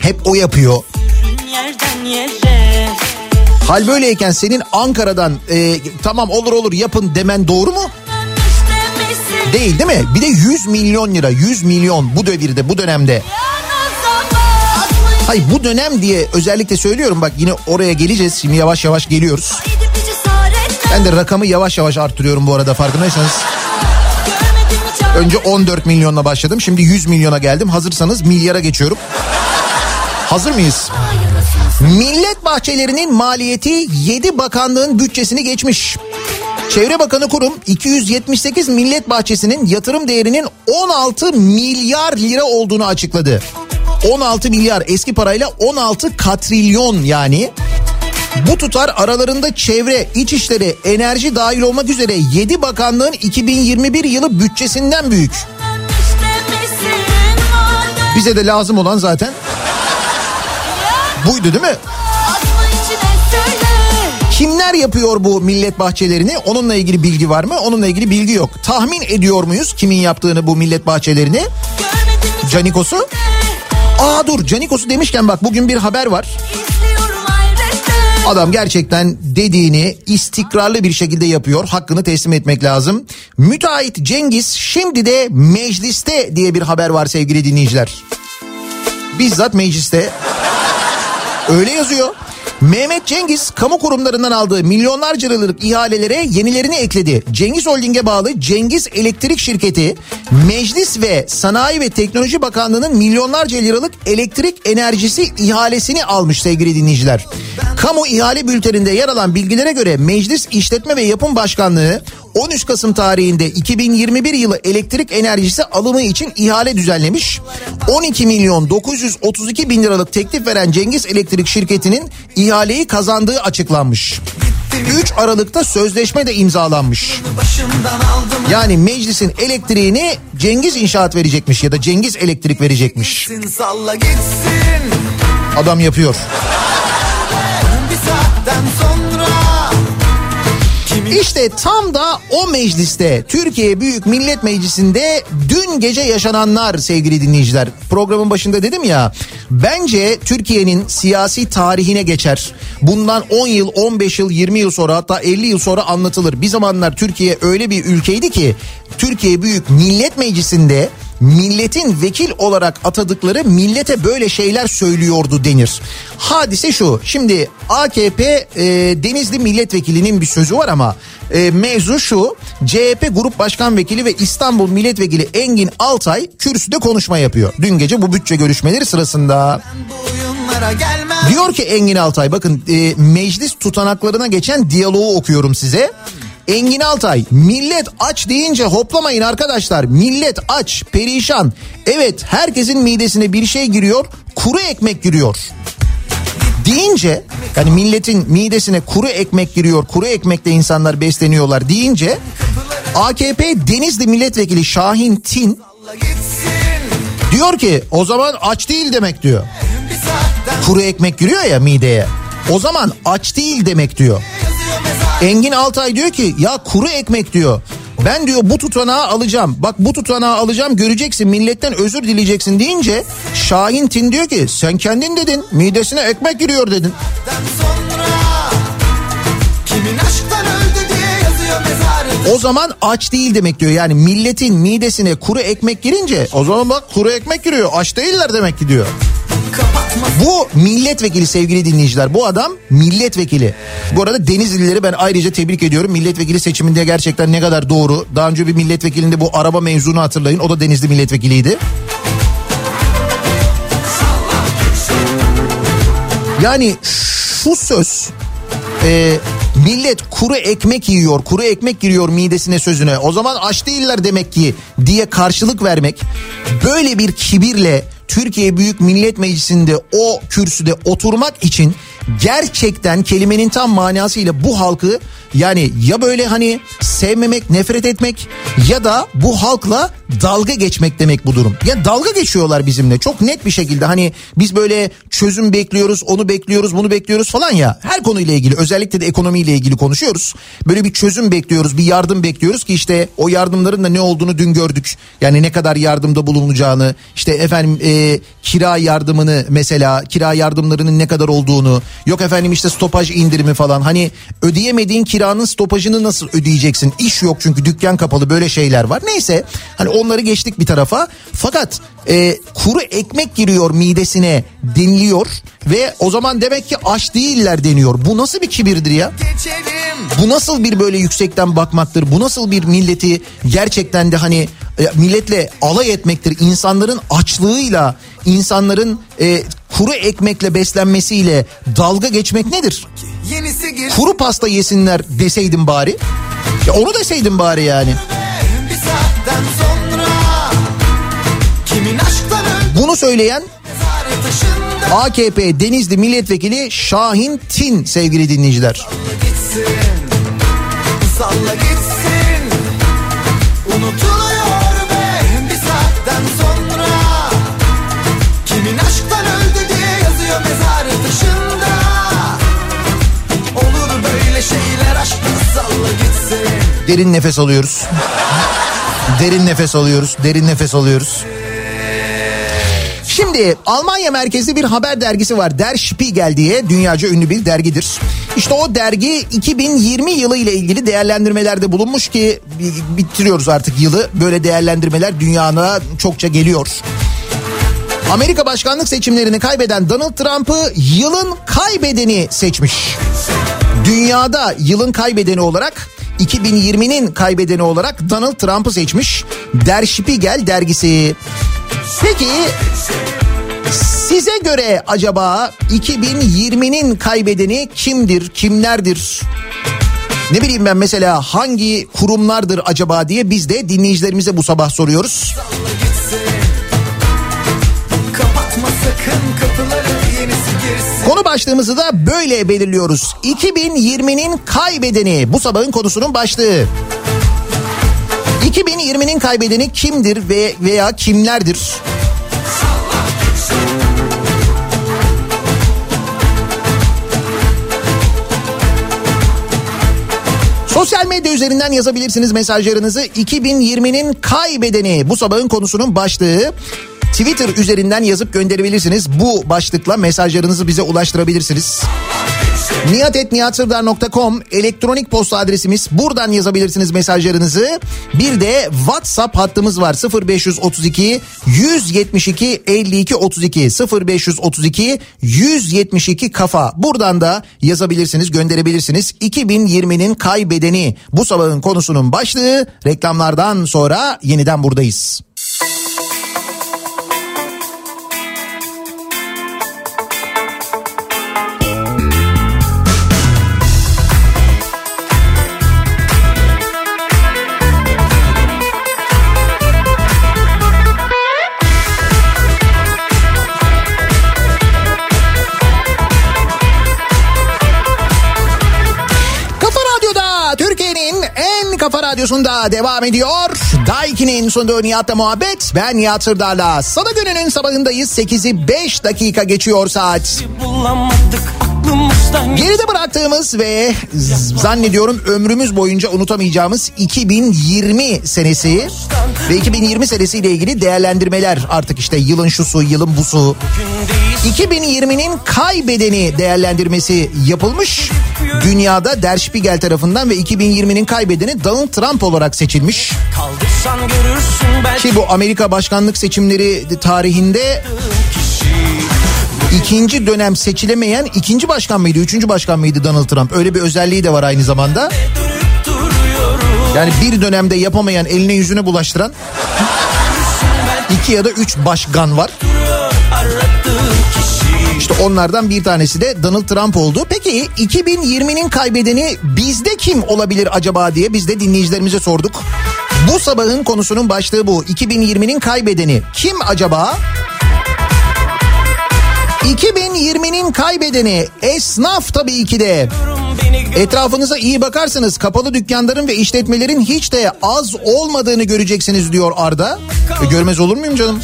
hep o yapıyor. Hal böyleyken senin Ankara'dan e, tamam olur olur yapın demen doğru mu? Değil değil mi? Bir de 100 milyon lira 100 milyon bu devirde bu dönemde. Hayır bu dönem diye özellikle söylüyorum bak yine oraya geleceğiz. Şimdi yavaş yavaş geliyoruz. Ben de rakamı yavaş yavaş arttırıyorum bu arada farkındaysanız. Önce 14 milyonla başladım. Şimdi 100 milyona geldim. Hazırsanız milyara geçiyorum. Hazır mıyız? Millet bahçelerinin maliyeti 7 bakanlığın bütçesini geçmiş. Çevre Bakanı Kurum 278 millet bahçesinin yatırım değerinin 16 milyar lira olduğunu açıkladı. 16 milyar eski parayla 16 katrilyon yani. Bu tutar aralarında çevre, içişleri, enerji dahil olmak üzere 7 bakanlığın 2021 yılı bütçesinden büyük. Bize de lazım olan zaten buydu değil mi? Kimler yapıyor bu millet bahçelerini? Onunla ilgili bilgi var mı? Onunla ilgili bilgi yok. Tahmin ediyor muyuz kimin yaptığını bu millet bahçelerini? Canikos'u? Aa dur Canikos'u demişken bak bugün bir haber var. Adam gerçekten dediğini istikrarlı bir şekilde yapıyor. Hakkını teslim etmek lazım. Müteahhit Cengiz şimdi de mecliste diye bir haber var sevgili dinleyiciler. Bizzat mecliste. Öyle yazıyor. Mehmet Cengiz kamu kurumlarından aldığı milyonlarca liralık ihalelere yenilerini ekledi. Cengiz Holding'e bağlı Cengiz Elektrik Şirketi Meclis ve Sanayi ve Teknoloji Bakanlığı'nın milyonlarca liralık elektrik enerjisi ihalesini almış sevgili dinleyiciler. Kamu ihale bülteninde yer alan bilgilere göre Meclis İşletme ve Yapım Başkanlığı 13 Kasım tarihinde 2021 yılı elektrik enerjisi alımı için ihale düzenlemiş. 12 milyon 932 bin liralık teklif veren Cengiz Elektrik şirketinin ihaleyi kazandığı açıklanmış. 3 Aralık'ta sözleşme de imzalanmış. Yani meclisin elektriğini Cengiz İnşaat verecekmiş ya da Cengiz Elektrik verecekmiş. Adam yapıyor. bir saatten sonra İşte tam da o mecliste Türkiye Büyük Millet Meclisi'nde dün gece yaşananlar sevgili dinleyiciler. Programın başında dedim ya bence Türkiye'nin siyasi tarihine geçer. Bundan 10 yıl, 15 yıl, 20 yıl sonra hatta 50 yıl sonra anlatılır. Bir zamanlar Türkiye öyle bir ülkeydi ki Türkiye Büyük Millet Meclisi'nde milletin vekil olarak atadıkları millete böyle şeyler söylüyordu denir. Hadise şu şimdi AKP e, Denizli milletvekilinin bir sözü var ama e, mevzu şu CHP Grup Başkan Vekili ve İstanbul Milletvekili Engin Altay kürsüde konuşma yapıyor. Dün gece bu bütçe görüşmeleri sırasında. Diyor ki Engin Altay bakın e, meclis tutanaklarına geçen diyaloğu okuyorum size. Engin Altay millet aç deyince hoplamayın arkadaşlar. Millet aç, perişan. Evet herkesin midesine bir şey giriyor. Kuru ekmek giriyor. Deyince yani milletin midesine kuru ekmek giriyor. Kuru ekmekle insanlar besleniyorlar deyince AKP Denizli Milletvekili Şahin Tin diyor ki o zaman aç değil demek diyor. Kuru ekmek giriyor ya mideye. O zaman aç değil demek diyor. Engin Altay diyor ki ya kuru ekmek diyor. Ben diyor bu tutanağı alacağım. Bak bu tutanağı alacağım göreceksin milletten özür dileyeceksin deyince Şahin Tin diyor ki sen kendin dedin midesine ekmek giriyor dedin. O zaman aç değil demek diyor. Yani milletin midesine kuru ekmek girince o zaman bak kuru ekmek giriyor. Aç değiller demek ki diyor. Bu milletvekili sevgili dinleyiciler. Bu adam milletvekili. Bu arada Denizlileri ben ayrıca tebrik ediyorum. Milletvekili seçiminde gerçekten ne kadar doğru. Daha önce bir milletvekilinde bu araba mevzunu hatırlayın. O da Denizli milletvekiliydi. Yani şu söz e, millet kuru ekmek yiyor, kuru ekmek giriyor midesine sözüne. O zaman aç değiller demek ki diye karşılık vermek böyle bir kibirle Türkiye Büyük Millet Meclisi'nde o kürsüde oturmak için gerçekten kelimenin tam manasıyla bu halkı yani ya böyle hani sevmemek, nefret etmek ya da bu halkla dalga geçmek demek bu durum. Ya dalga geçiyorlar bizimle çok net bir şekilde hani biz böyle çözüm bekliyoruz, onu bekliyoruz, bunu bekliyoruz falan ya. Her konuyla ilgili özellikle de ekonomiyle ilgili konuşuyoruz. Böyle bir çözüm bekliyoruz, bir yardım bekliyoruz ki işte o yardımların da ne olduğunu dün gördük. Yani ne kadar yardımda bulunacağını, işte efendim e, kira yardımını mesela kira yardımlarının ne kadar olduğunu, yok efendim işte stopaj indirimi falan. Hani ödeyemediğin kiranın stopajını nasıl ödeyeceksin? İş yok çünkü dükkan kapalı böyle şeyler var. Neyse hani onları geçtik bir tarafa. Fakat e, kuru ekmek giriyor midesine deniliyor ve o zaman demek ki aç değiller deniyor. Bu nasıl bir kibirdir ya? Bu nasıl bir böyle yüksekten bakmaktır? Bu nasıl bir milleti gerçekten de hani e, milletle alay etmektir? İnsanların açlığıyla, insanların e, kuru ekmekle beslenmesiyle dalga geçmek nedir? Kuru pasta yesinler deseydim bari. Ya onu deseydim bari yani. Bunu söyleyen AKP Denizli Milletvekili Şahin Tin sevgili dinleyiciler. gitsin Salla gitsin Derin nefes alıyoruz. Derin nefes alıyoruz. Derin nefes alıyoruz. Şimdi Almanya merkezli bir haber dergisi var. Der Spiegel diye dünyaca ünlü bir dergidir. İşte o dergi 2020 yılı ile ilgili değerlendirmelerde bulunmuş ki bi- bitiriyoruz artık yılı. Böyle değerlendirmeler dünyana çokça geliyor. Amerika başkanlık seçimlerini kaybeden Donald Trump'ı yılın kaybedeni seçmiş. Dünyada yılın kaybedeni olarak 2020'nin kaybedeni olarak Donald Trump'ı seçmiş. Der Spiegel dergisi. Peki size göre acaba 2020'nin kaybedeni kimdir, kimlerdir? Ne bileyim ben mesela hangi kurumlardır acaba diye biz de dinleyicilerimize bu sabah soruyoruz. Kapatma sakın kapıları Konu başlığımızı da böyle belirliyoruz. 2020'nin kaybedeni bu sabahın konusunun başlığı. 2020'nin kaybedeni kimdir ve veya kimlerdir? Sosyal medya üzerinden yazabilirsiniz mesajlarınızı. 2020'nin kaybedeni bu sabahın konusunun başlığı. Twitter üzerinden yazıp gönderebilirsiniz. Bu başlıkla mesajlarınızı bize ulaştırabilirsiniz. niyatetniyatsırdar.com elektronik posta adresimiz. Buradan yazabilirsiniz mesajlarınızı. Bir de WhatsApp hattımız var 0532 172 52 32 0532 172 kafa. Buradan da yazabilirsiniz, gönderebilirsiniz. 2020'nin kaybedeni bu sabahın konusunun başlığı. Reklamlardan sonra yeniden buradayız. Radyosu'nda devam ediyor. Daiki'nin sunduğu Nihat'la muhabbet. Ben Nihat Sırdar'la. Salı gününün sabahındayız. 8'i 5 dakika geçiyor saat. Bulamadık Geride bıraktığımız ve zannediyorum ömrümüz boyunca unutamayacağımız 2020 senesi ve 2020 senesiyle ilgili değerlendirmeler artık işte yılın şusu, yılın busu. 2020'nin kaybedeni değerlendirmesi yapılmış. Dünyada Der Spiegel tarafından ve 2020'nin kaybedeni Donald Trump olarak seçilmiş. Ki bu Amerika başkanlık seçimleri tarihinde ikinci dönem seçilemeyen ikinci başkan mıydı, üçüncü başkan mıydı Donald Trump? Öyle bir özelliği de var aynı zamanda. Yani bir dönemde yapamayan eline yüzüne bulaştıran iki ya da üç başkan var. İşte onlardan bir tanesi de Donald Trump oldu. Peki 2020'nin kaybedeni bizde kim olabilir acaba diye biz de dinleyicilerimize sorduk. Bu sabahın konusunun başlığı bu. 2020'nin kaybedeni kim acaba? 2020'nin kaybedeni esnaf tabii ki de. Etrafınıza iyi bakarsanız kapalı dükkanların ve işletmelerin hiç de az olmadığını göreceksiniz diyor Arda. E, görmez olur muyum canım?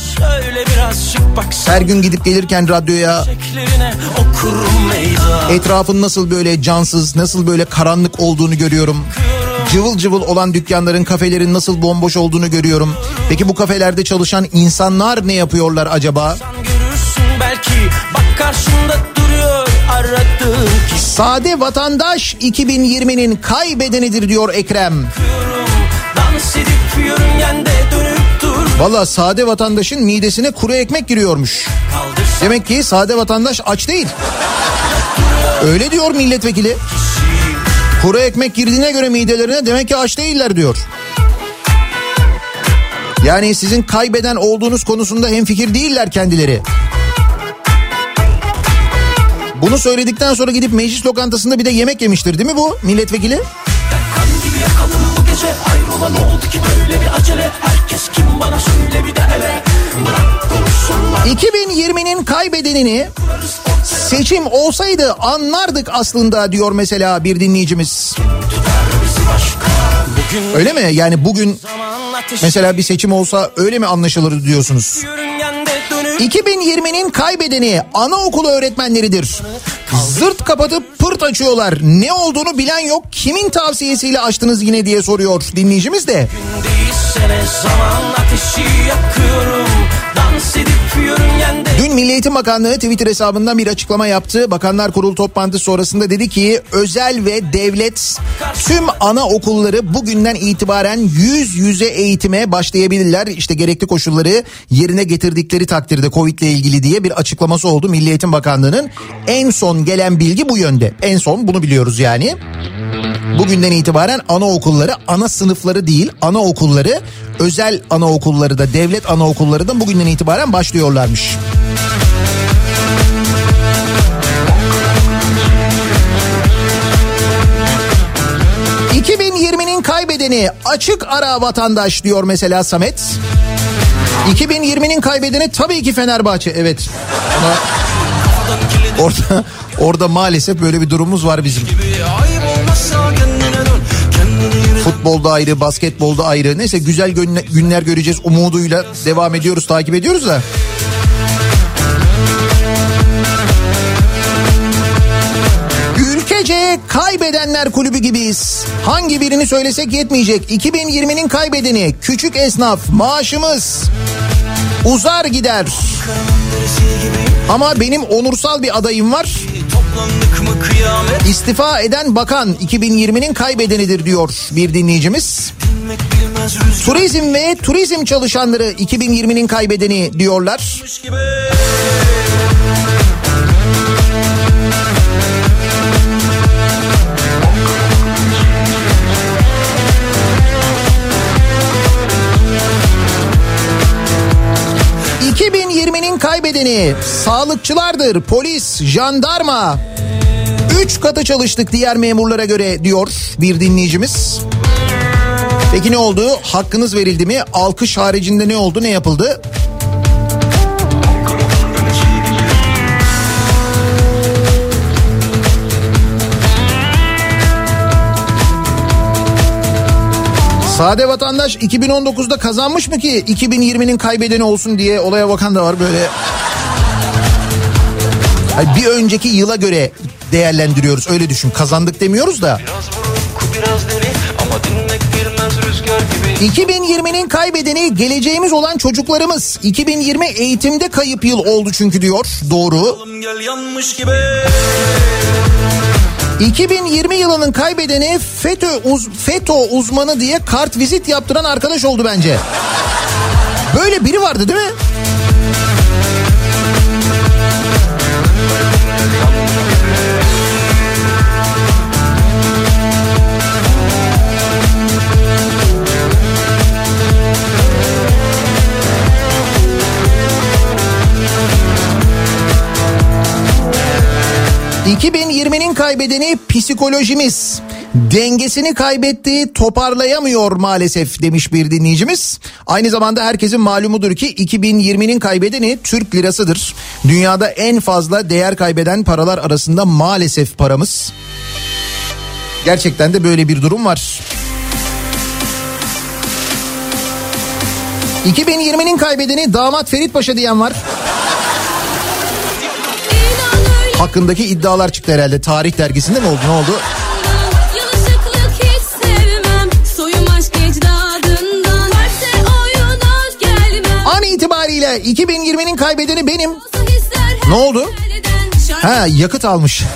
Her gün gidip gelirken radyoya etrafın nasıl böyle cansız, nasıl böyle karanlık olduğunu görüyorum. Cıvıl cıvıl olan dükkanların, kafelerin nasıl bomboş olduğunu görüyorum. Peki bu kafelerde çalışan insanlar ne yapıyorlar acaba? görürsün belki bak karşında duruyor aradığım kişi Sade vatandaş 2020'nin kaybedenidir diyor Ekrem. Valla sade vatandaşın midesine kuru ekmek giriyormuş. kaldırsan Demek ki sade vatandaş aç değil. Öyle diyor milletvekili. Kuru ekmek girdiğine göre midelerine demek ki aç değiller diyor. Yani sizin kaybeden olduğunuz konusunda hemfikir değiller kendileri. Bunu söyledikten sonra gidip meclis lokantasında bir de yemek yemiştir değil mi bu milletvekili? gece oldu ki böyle bir acele Herkes kim bana söyle bir de hele Bırak konuşsunlar 2020'nin kaybedenini seçim olsaydı anlardık aslında diyor mesela bir dinleyicimiz. Öyle mi? Yani bugün mesela bir seçim olsa öyle mi anlaşılır diyorsunuz? Dönüp 2020'nin kaybedeni anaokulu öğretmenleridir. Zırt kapatıp pırt açıyorlar. Ne olduğunu bilen yok. Kimin tavsiyesiyle açtınız yine diye soruyor dinleyicimiz de. Değilsene zaman ateşi yakıyorum Milli Eğitim Bakanlığı Twitter hesabından bir açıklama yaptı. Bakanlar Kurulu toplantısı sonrasında dedi ki özel ve devlet tüm anaokulları bugünden itibaren yüz yüze eğitime başlayabilirler. İşte gerekli koşulları yerine getirdikleri takdirde Covid ile ilgili diye bir açıklaması oldu Milli Eğitim Bakanlığı'nın. En son gelen bilgi bu yönde. En son bunu biliyoruz yani. Bugünden itibaren anaokulları, ana sınıfları değil, anaokulları, özel anaokulları da, devlet anaokulları da bugünden itibaren başlıyorlarmış. ...2020'nin kaybedeni açık ara vatandaş diyor mesela Samet. 2020'nin kaybedeni tabii ki Fenerbahçe evet. Ama orada orada maalesef böyle bir durumumuz var bizim. Ayıp Futbolda ayrı, basketbolda ayrı. Neyse güzel günler, göreceğiz umuduyla devam ediyoruz, takip ediyoruz da. Ülkece kaybedenler kulübü gibiyiz. Hangi birini söylesek yetmeyecek. 2020'nin kaybedeni küçük esnaf maaşımız uzar gider. Ama benim onursal bir adayım var. İstifa eden bakan 2020'nin kaybedenidir diyor bir dinleyicimiz. Turizm ve turizm çalışanları 2020'nin kaybedeni diyorlar. gibi ...2020'nin kaybedeni sağlıkçılardır, polis, jandarma. Üç katı çalıştık diğer memurlara göre diyor bir dinleyicimiz. Peki ne oldu? Hakkınız verildi mi? Alkış haricinde ne oldu? Ne yapıldı? Sade vatandaş 2019'da kazanmış mı ki 2020'nin kaybedeni olsun diye olaya bakan da var böyle. Hayır, bir önceki yıla göre değerlendiriyoruz öyle düşün kazandık demiyoruz da. Biraz buruk biraz deli ama dinmek bilmez rüzgar gibi 2020'nin kaybedeni geleceğimiz olan çocuklarımız. 2020 eğitimde kayıp yıl oldu çünkü diyor. Doğru. Gel yanmış gibi 2020 yılının kaybedeni FETÖ, uz, FETÖ uzmanı diye kart vizit yaptıran arkadaş oldu bence. Böyle biri vardı değil mi? ...2020'nin kaybedeni psikolojimiz. Dengesini kaybetti, toparlayamıyor maalesef demiş bir dinleyicimiz. Aynı zamanda herkesin malumudur ki 2020'nin kaybedeni Türk lirasıdır. Dünyada en fazla değer kaybeden paralar arasında maalesef paramız. Gerçekten de böyle bir durum var. 2020'nin kaybedeni damat Ferit Paşa diyen var. Hakkındaki iddialar çıktı herhalde. Tarih dergisinde mi oldu ne oldu? An itibariyle 2020'nin kaybedeni benim. Ne oldu? Ha yakıt almış.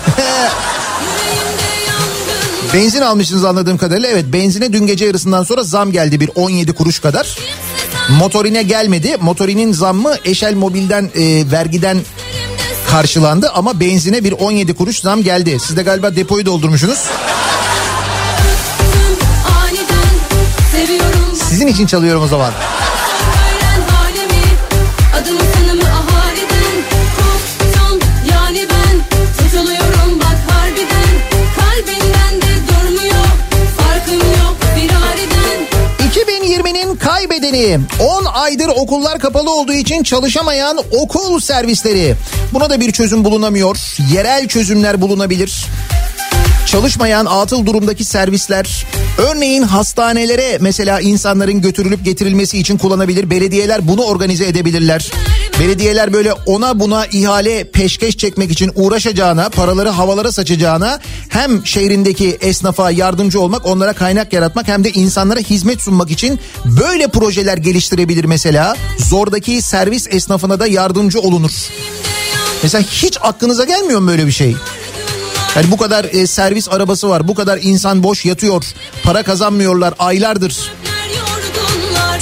Benzin almışsınız anladığım kadarıyla. Evet benzine dün gece yarısından sonra zam geldi bir 17 kuruş kadar. Motorine gelmedi. Motorinin zammı Eşel Mobil'den e, vergiden karşılandı ama benzine bir 17 kuruş zam geldi. Siz de galiba depoyu doldurmuşsunuz. Sizin için çalıyorum o zaman. Kaybedeni 10 aydır okullar kapalı olduğu için çalışamayan okul servisleri. Buna da bir çözüm bulunamıyor. Yerel çözümler bulunabilir. Çalışmayan atıl durumdaki servisler örneğin hastanelere mesela insanların götürülüp getirilmesi için kullanabilir. Belediyeler bunu organize edebilirler. Belediyeler böyle ona buna ihale peşkeş çekmek için uğraşacağına, paraları havalara saçacağına hem şehrindeki esnafa yardımcı olmak, onlara kaynak yaratmak hem de insanlara hizmet sunmak için böyle projeler geliştirebilir mesela. Zordaki servis esnafına da yardımcı olunur. Mesela hiç aklınıza gelmiyor mu böyle bir şey? Yani bu kadar e, servis arabası var, bu kadar insan boş yatıyor, para kazanmıyorlar aylardır.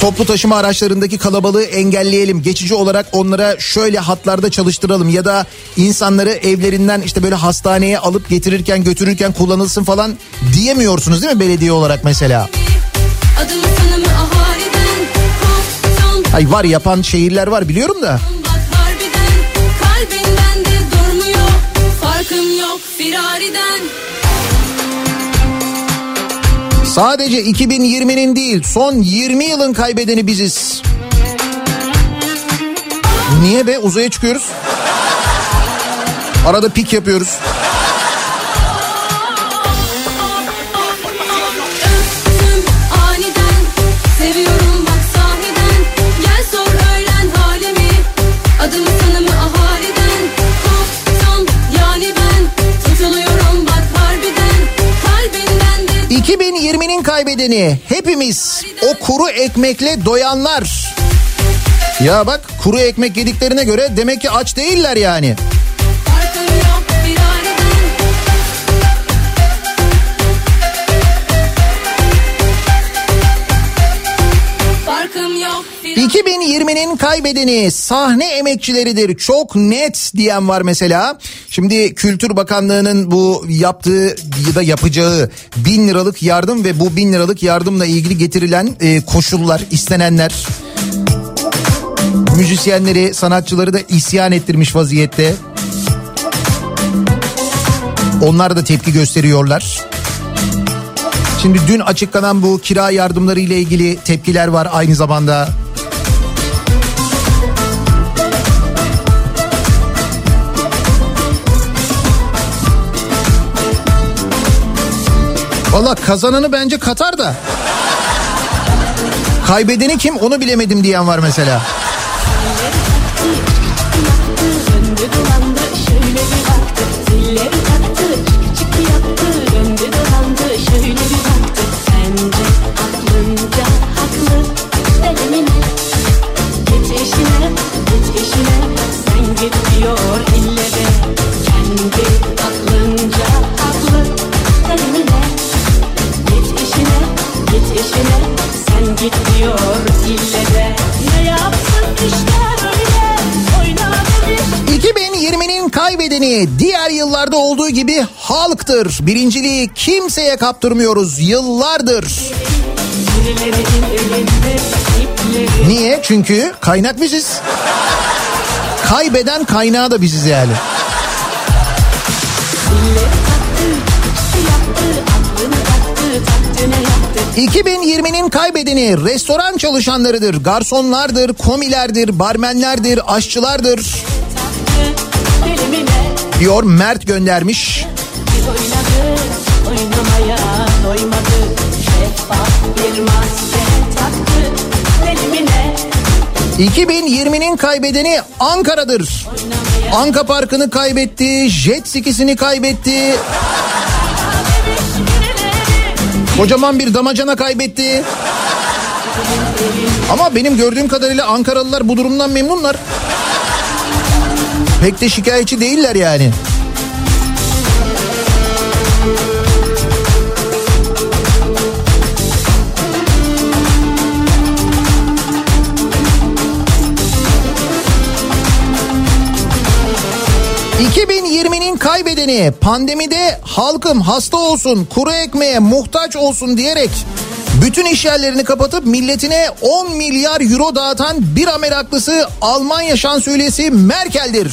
Toplu taşıma araçlarındaki kalabalığı engelleyelim. Geçici olarak onlara şöyle hatlarda çalıştıralım ya da insanları evlerinden işte böyle hastaneye alıp getirirken götürürken kullanılsın falan diyemiyorsunuz değil mi belediye olarak mesela? Ay var yapan şehirler var biliyorum da. harbiden Kalbinden de durmuyor Farkım yok firariden Sadece 2020'nin değil son 20 yılın kaybedeni biziz. Niye be uzaya çıkıyoruz? Arada pik yapıyoruz. 2020'nin kaybedeni hepimiz o kuru ekmekle doyanlar. Ya bak kuru ekmek yediklerine göre demek ki aç değiller yani. 2020'nin kaybedeni sahne emekçileridir çok net diyen var mesela. Şimdi Kültür Bakanlığı'nın bu yaptığı ya da yapacağı bin liralık yardım ve bu bin liralık yardımla ilgili getirilen e, koşullar istenenler müzisyenleri sanatçıları da isyan ettirmiş vaziyette. Onlar da tepki gösteriyorlar. Şimdi dün açıklanan bu kira yardımları ile ilgili tepkiler var aynı zamanda. Valla kazananı bence Katar da. Kaybedeni kim onu bilemedim diyen var mesela. 2020'nin kaybedeni diğer yıllarda olduğu gibi halktır. Birinciliği kimseye kaptırmıyoruz yıllardır. Niye? Çünkü kaynak biziz. Kaybeden kaynağı da biziz yani. yaptı Aklını taktı taktı ne yaptı 2020'nin kaybedeni restoran çalışanlarıdır, garsonlardır, komilerdir, barmenlerdir, aşçılardır Delimine diyor Mert göndermiş. bir oynadı Oynamaya doymadı Şeffaf bir maske taktı Delimine 2020'nin kaybedeni Ankara'dır. Anka Parkı'nı kaybetti, jet skisini kaybetti. Kocaman bir damacana kaybetti. Ama benim gördüğüm kadarıyla Ankaralılar bu durumdan memnunlar. Pek de şikayetçi değiller yani. ...2020'nin kaybedeni pandemide halkım hasta olsun, kuru ekmeğe muhtaç olsun diyerek... ...bütün iş yerlerini kapatıp milletine 10 milyar euro dağıtan bir meraklısı Almanya şansölyesi Merkel'dir.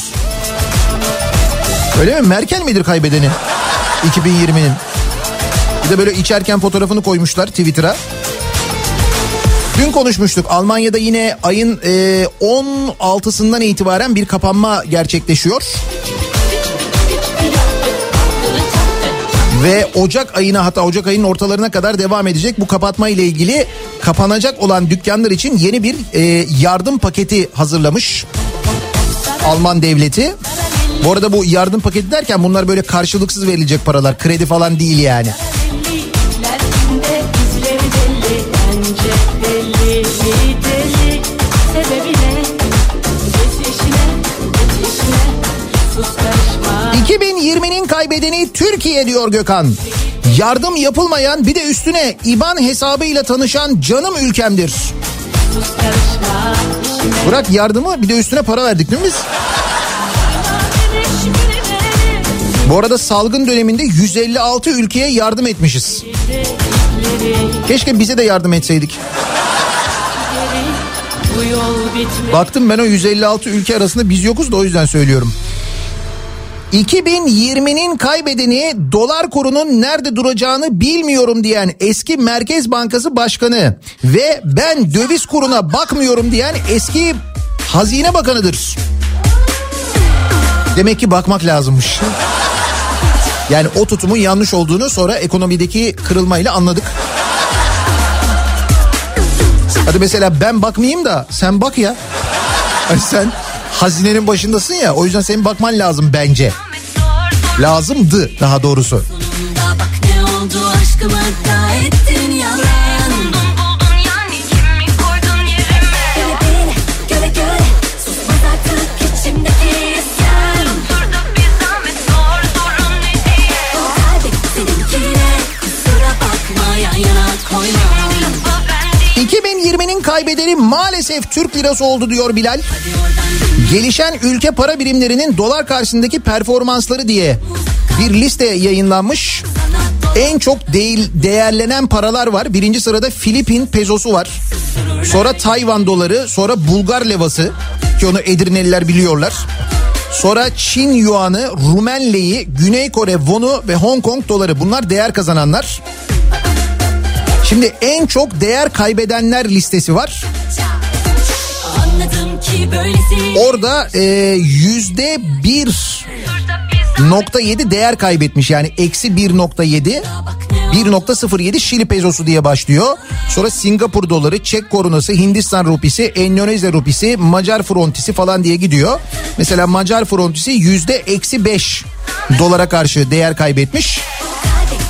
Öyle mi? Merkel midir kaybedeni? 2020'nin. Bir de böyle içerken fotoğrafını koymuşlar Twitter'a. Dün konuşmuştuk. Almanya'da yine ayın e, 16'sından itibaren bir kapanma gerçekleşiyor. Ve Ocak ayına hatta Ocak ayının ortalarına kadar devam edecek bu kapatma ile ilgili kapanacak olan dükkanlar için yeni bir e, yardım paketi hazırlamış Alman devleti. Bu arada bu yardım paketi derken bunlar böyle karşılıksız verilecek paralar kredi falan değil yani. 2020'nin kaybedeni Türkiye diyor Gökhan. Yardım yapılmayan bir de üstüne IBAN hesabıyla tanışan canım ülkemdir. Bırak yardımı bir de üstüne para verdik değil mi biz? Bu arada salgın döneminde 156 ülkeye yardım etmişiz. Keşke bize de yardım etseydik. Baktım ben o 156 ülke arasında biz yokuz da o yüzden söylüyorum. 2020'nin kaybedeni dolar kurunun nerede duracağını bilmiyorum diyen eski Merkez Bankası Başkanı ve ben döviz kuruna bakmıyorum diyen eski Hazine Bakanı'dır. Demek ki bakmak lazımmış. Yani o tutumun yanlış olduğunu sonra ekonomideki kırılmayla anladık. Hadi mesela ben bakmayayım da sen bak ya. Hani sen hazinenin başındasın ya o yüzden senin bakman lazım bence. Lazımdı daha doğrusu. Bak ne oldu aşkıma da ettin yalan Buldun yani kimi koydun yerime Göre beni göre göre Susmaz artık içimdeki isyan Dur da bir zahmet sor sorun ne diye O kalbi seninkine Kusura bakma yan yana koyma Lafı ben değil 2020'nin kaybedeni maalesef Türk lirası oldu diyor Bilal. Gelişen ülke para birimlerinin dolar karşısındaki performansları diye bir liste yayınlanmış. En çok değil, değerlenen paralar var. Birinci sırada Filipin pezosu var. Sonra Tayvan doları, sonra Bulgar levası ki onu Edirneliler biliyorlar. Sonra Çin yuanı, Rumen leyi, Güney Kore wonu ve Hong Kong doları bunlar değer kazananlar. Şimdi en çok değer kaybedenler listesi var. Orada e, yüzde bir nokta yedi değer kaybetmiş yani eksi bir nokta yedi. Bak ne 1.07 Şili pezosu diye başlıyor. Sonra Singapur doları, Çek korunası, Hindistan rupisi, Endonezya rupisi, Macar frontisi falan diye gidiyor. Mesela Macar frontisi yüzde eksi 5 dolara karşı değer kaybetmiş.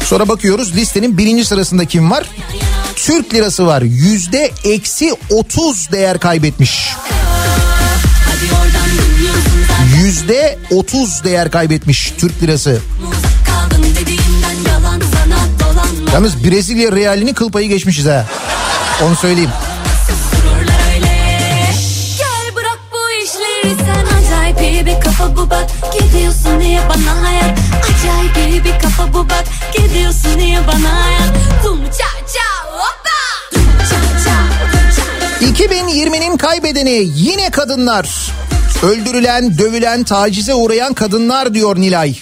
Sonra bakıyoruz listenin birinci sırasında kim var? Türk lirası var. Yüzde eksi 30 değer kaybetmiş. Yüzde 30 değer kaybetmiş Türk lirası. Yalnız Brezilya realini kıl payı geçmişiz ha. Onu söyleyeyim. Gidiyorsun niye bana hayat Acayip bir kafa bu bak Gidiyorsun niye bana hayat Tum 2020'nin kaybedeni yine kadınlar. Öldürülen, dövülen, tacize uğrayan kadınlar diyor Nilay.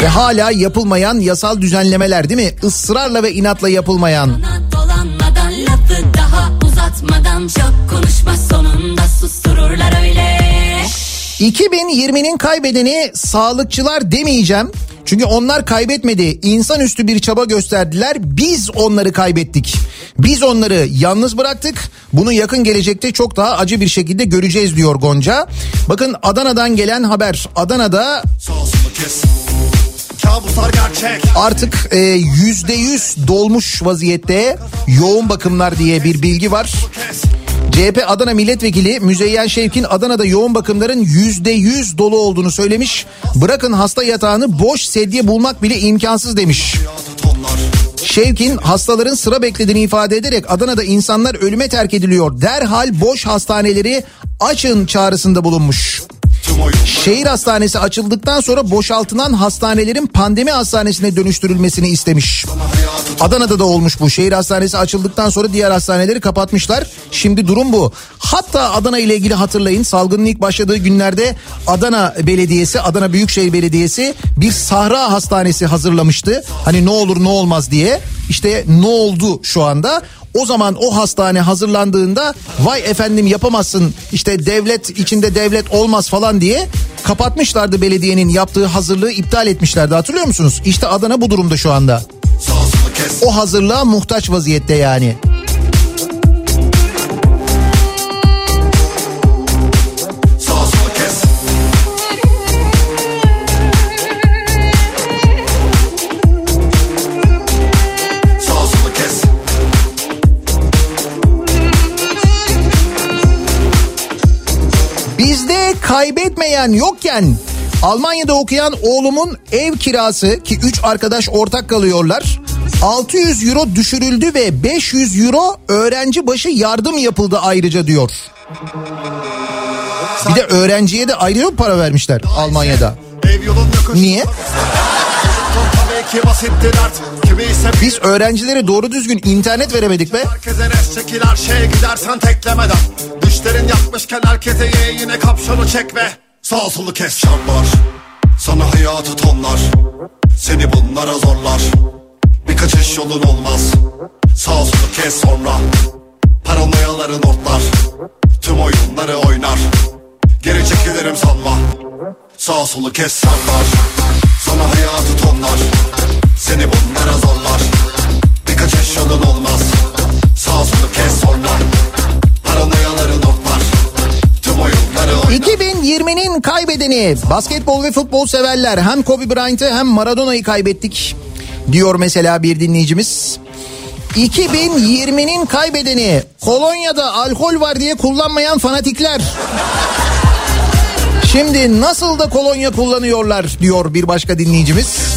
Ve hala yapılmayan yasal düzenlemeler değil mi? Israrla ve inatla yapılmayan. Dolanmadan lafı daha uzatmadan Çok konuşma sonunda sustururlar öyle 2020'nin kaybedeni sağlıkçılar demeyeceğim. Çünkü onlar kaybetmedi. İnsanüstü bir çaba gösterdiler. Biz onları kaybettik. Biz onları yalnız bıraktık. Bunu yakın gelecekte çok daha acı bir şekilde göreceğiz diyor Gonca. Bakın Adana'dan gelen haber. Adana'da artık e, yüzde yüz dolmuş vaziyette yoğun bakımlar diye bir bilgi var. CHP Adana Milletvekili Müzeyyen Şevkin Adana'da yoğun bakımların yüzde yüz dolu olduğunu söylemiş. Bırakın hasta yatağını boş sedye bulmak bile imkansız demiş. Şevkin hastaların sıra beklediğini ifade ederek Adana'da insanlar ölüme terk ediliyor. Derhal boş hastaneleri açın çağrısında bulunmuş. Şehir hastanesi açıldıktan sonra boşaltılan hastanelerin pandemi hastanesine dönüştürülmesini istemiş. Adana'da da olmuş bu. Şehir hastanesi açıldıktan sonra diğer hastaneleri kapatmışlar. Şimdi durum bu. Hatta Adana ile ilgili hatırlayın salgının ilk başladığı günlerde Adana Belediyesi, Adana Büyükşehir Belediyesi bir sahra hastanesi hazırlamıştı. Hani ne olur ne olmaz diye. İşte ne oldu şu anda? O zaman o hastane hazırlandığında vay efendim yapamazsın işte devlet içinde devlet olmaz falan diye kapatmışlardı belediyenin yaptığı hazırlığı iptal etmişlerdi hatırlıyor musunuz? İşte Adana bu durumda şu anda. O hazırlığa muhtaç vaziyette yani. Kaybetmeyen yokken Almanya'da okuyan oğlumun ev kirası ki 3 arkadaş ortak kalıyorlar. 600 euro düşürüldü ve 500 euro öğrenci başı yardım yapıldı ayrıca diyor. Bir de öğrenciye de ayrı para vermişler Almanya'da? Niye? Biz öğrencilere doğru düzgün internet veremedik be. Herkese res çekil her şeye gidersen teklemeden Yapmışken herkese ye yine kapşonu çek ve Sağ solu kes. Şartlar Sana hayatı tonlar. Seni bunlara zorlar. Bir kaçış yolun olmaz. Sağ solu kes sonra. Paranoyaların ortlar. Tüm oyunları oynar. Geri çekilirim sanma. Sağ solu kes. Şartlar Sana hayatı tonlar. Seni bunlara zorlar. Bir kaçış yolun olmaz. Sağ solu kes sonra 2020'nin kaybedeni basketbol ve futbol severler hem Kobe Bryant'ı hem Maradona'yı kaybettik diyor mesela bir dinleyicimiz. 2020'nin kaybedeni kolonyada alkol var diye kullanmayan fanatikler. Şimdi nasıl da kolonya kullanıyorlar diyor bir başka dinleyicimiz.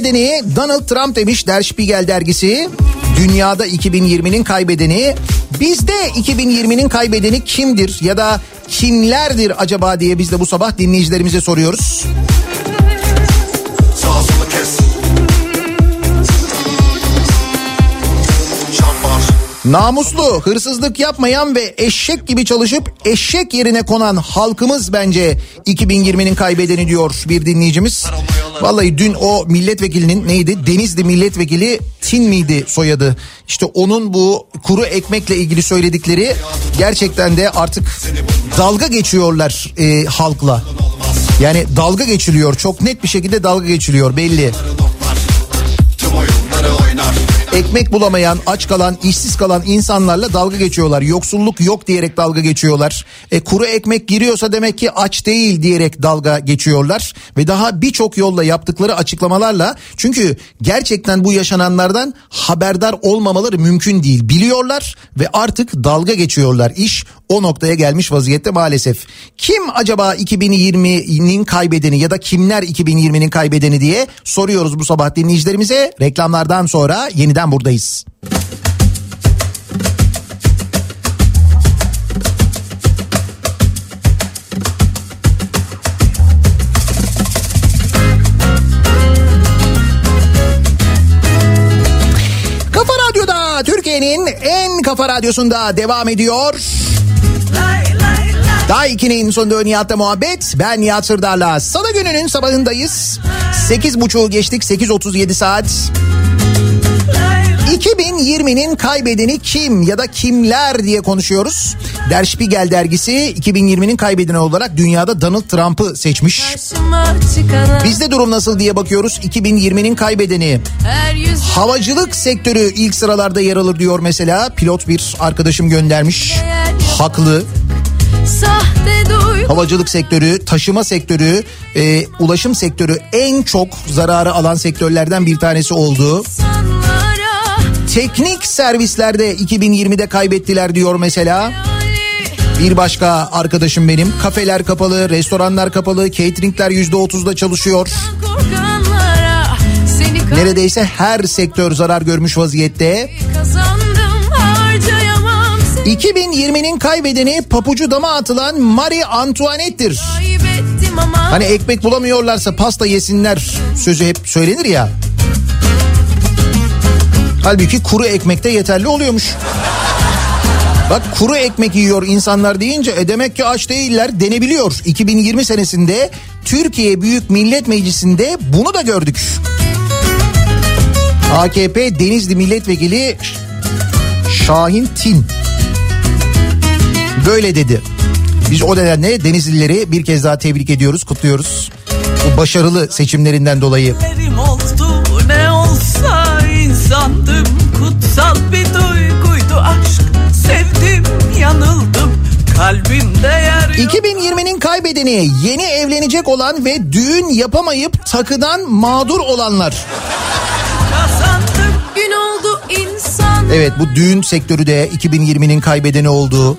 Kaybedeni Donald Trump demiş Der Spiegel dergisi. Dünyada 2020'nin kaybedeni. Bizde 2020'nin kaybedeni kimdir ya da kimlerdir acaba diye biz de bu sabah dinleyicilerimize soruyoruz. Namuslu, hırsızlık yapmayan ve eşek gibi çalışıp eşek yerine konan halkımız bence 2020'nin kaybedeni diyor bir dinleyicimiz. Vallahi dün o milletvekilinin neydi? Denizli milletvekili Tin miydi soyadı? İşte onun bu kuru ekmekle ilgili söyledikleri gerçekten de artık dalga geçiyorlar e, halkla. Yani dalga geçiliyor çok net bir şekilde dalga geçiliyor belli. Ekmek bulamayan, aç kalan, işsiz kalan insanlarla dalga geçiyorlar. Yoksulluk yok diyerek dalga geçiyorlar. E, kuru ekmek giriyorsa demek ki aç değil diyerek dalga geçiyorlar. Ve daha birçok yolla yaptıkları açıklamalarla çünkü gerçekten bu yaşananlardan haberdar olmamaları mümkün değil. Biliyorlar ve artık dalga geçiyorlar. İş o noktaya gelmiş vaziyette maalesef. Kim acaba 2020'nin kaybedeni ya da kimler 2020'nin kaybedeni diye soruyoruz bu sabah dinleyicilerimize. Reklamlardan sonra yeniden buradayız. Kafa Radyo'da Türkiye'nin en kafa radyosunda devam ediyor. Daha 2'nin sonunda Nihat'la muhabbet. Ben Nihat Sırdar'la. Salı gününün sabahındayız. 8.30'u geçtik 8.37 saat. 2020'nin kaybedeni kim ya da kimler diye konuşuyoruz. Der Spiegel dergisi 2020'nin kaybedeni olarak dünyada Donald Trump'ı seçmiş. Bizde durum nasıl diye bakıyoruz. 2020'nin kaybedeni. Havacılık sektörü ilk sıralarda yer alır diyor mesela. Pilot bir arkadaşım göndermiş. Haklı. Havacılık sektörü, taşıma sektörü, e, ulaşım sektörü en çok zararı alan sektörlerden bir tanesi oldu. Teknik servislerde 2020'de kaybettiler diyor mesela. Bir başka arkadaşım benim. Kafeler kapalı, restoranlar kapalı, cateringler %30'da çalışıyor. Neredeyse her sektör zarar görmüş vaziyette. 2020'nin kaybedeni papucu dama atılan Marie Antoinette'tir. Hani ekmek bulamıyorlarsa pasta yesinler sözü hep söylenir ya. Halbuki kuru ekmekte yeterli oluyormuş. Bak kuru ekmek yiyor insanlar deyince e demek ki aç değiller denebiliyor. 2020 senesinde Türkiye Büyük Millet Meclisi'nde bunu da gördük. AKP Denizli Milletvekili Şahin Tin böyle dedi. Biz o nedenle Denizlileri bir kez daha tebrik ediyoruz, kutluyoruz. Bu başarılı seçimlerinden dolayı. oldu ne olsa insandım kutsal bir duyguydu aşk sevdim yanıldım kalbimde yer 2020'nin kaybedeni yeni evlenecek olan ve düğün yapamayıp takıdan mağdur olanlar. kazandım Gün oldu insan Evet bu düğün sektörü de 2020'nin kaybedeni oldu.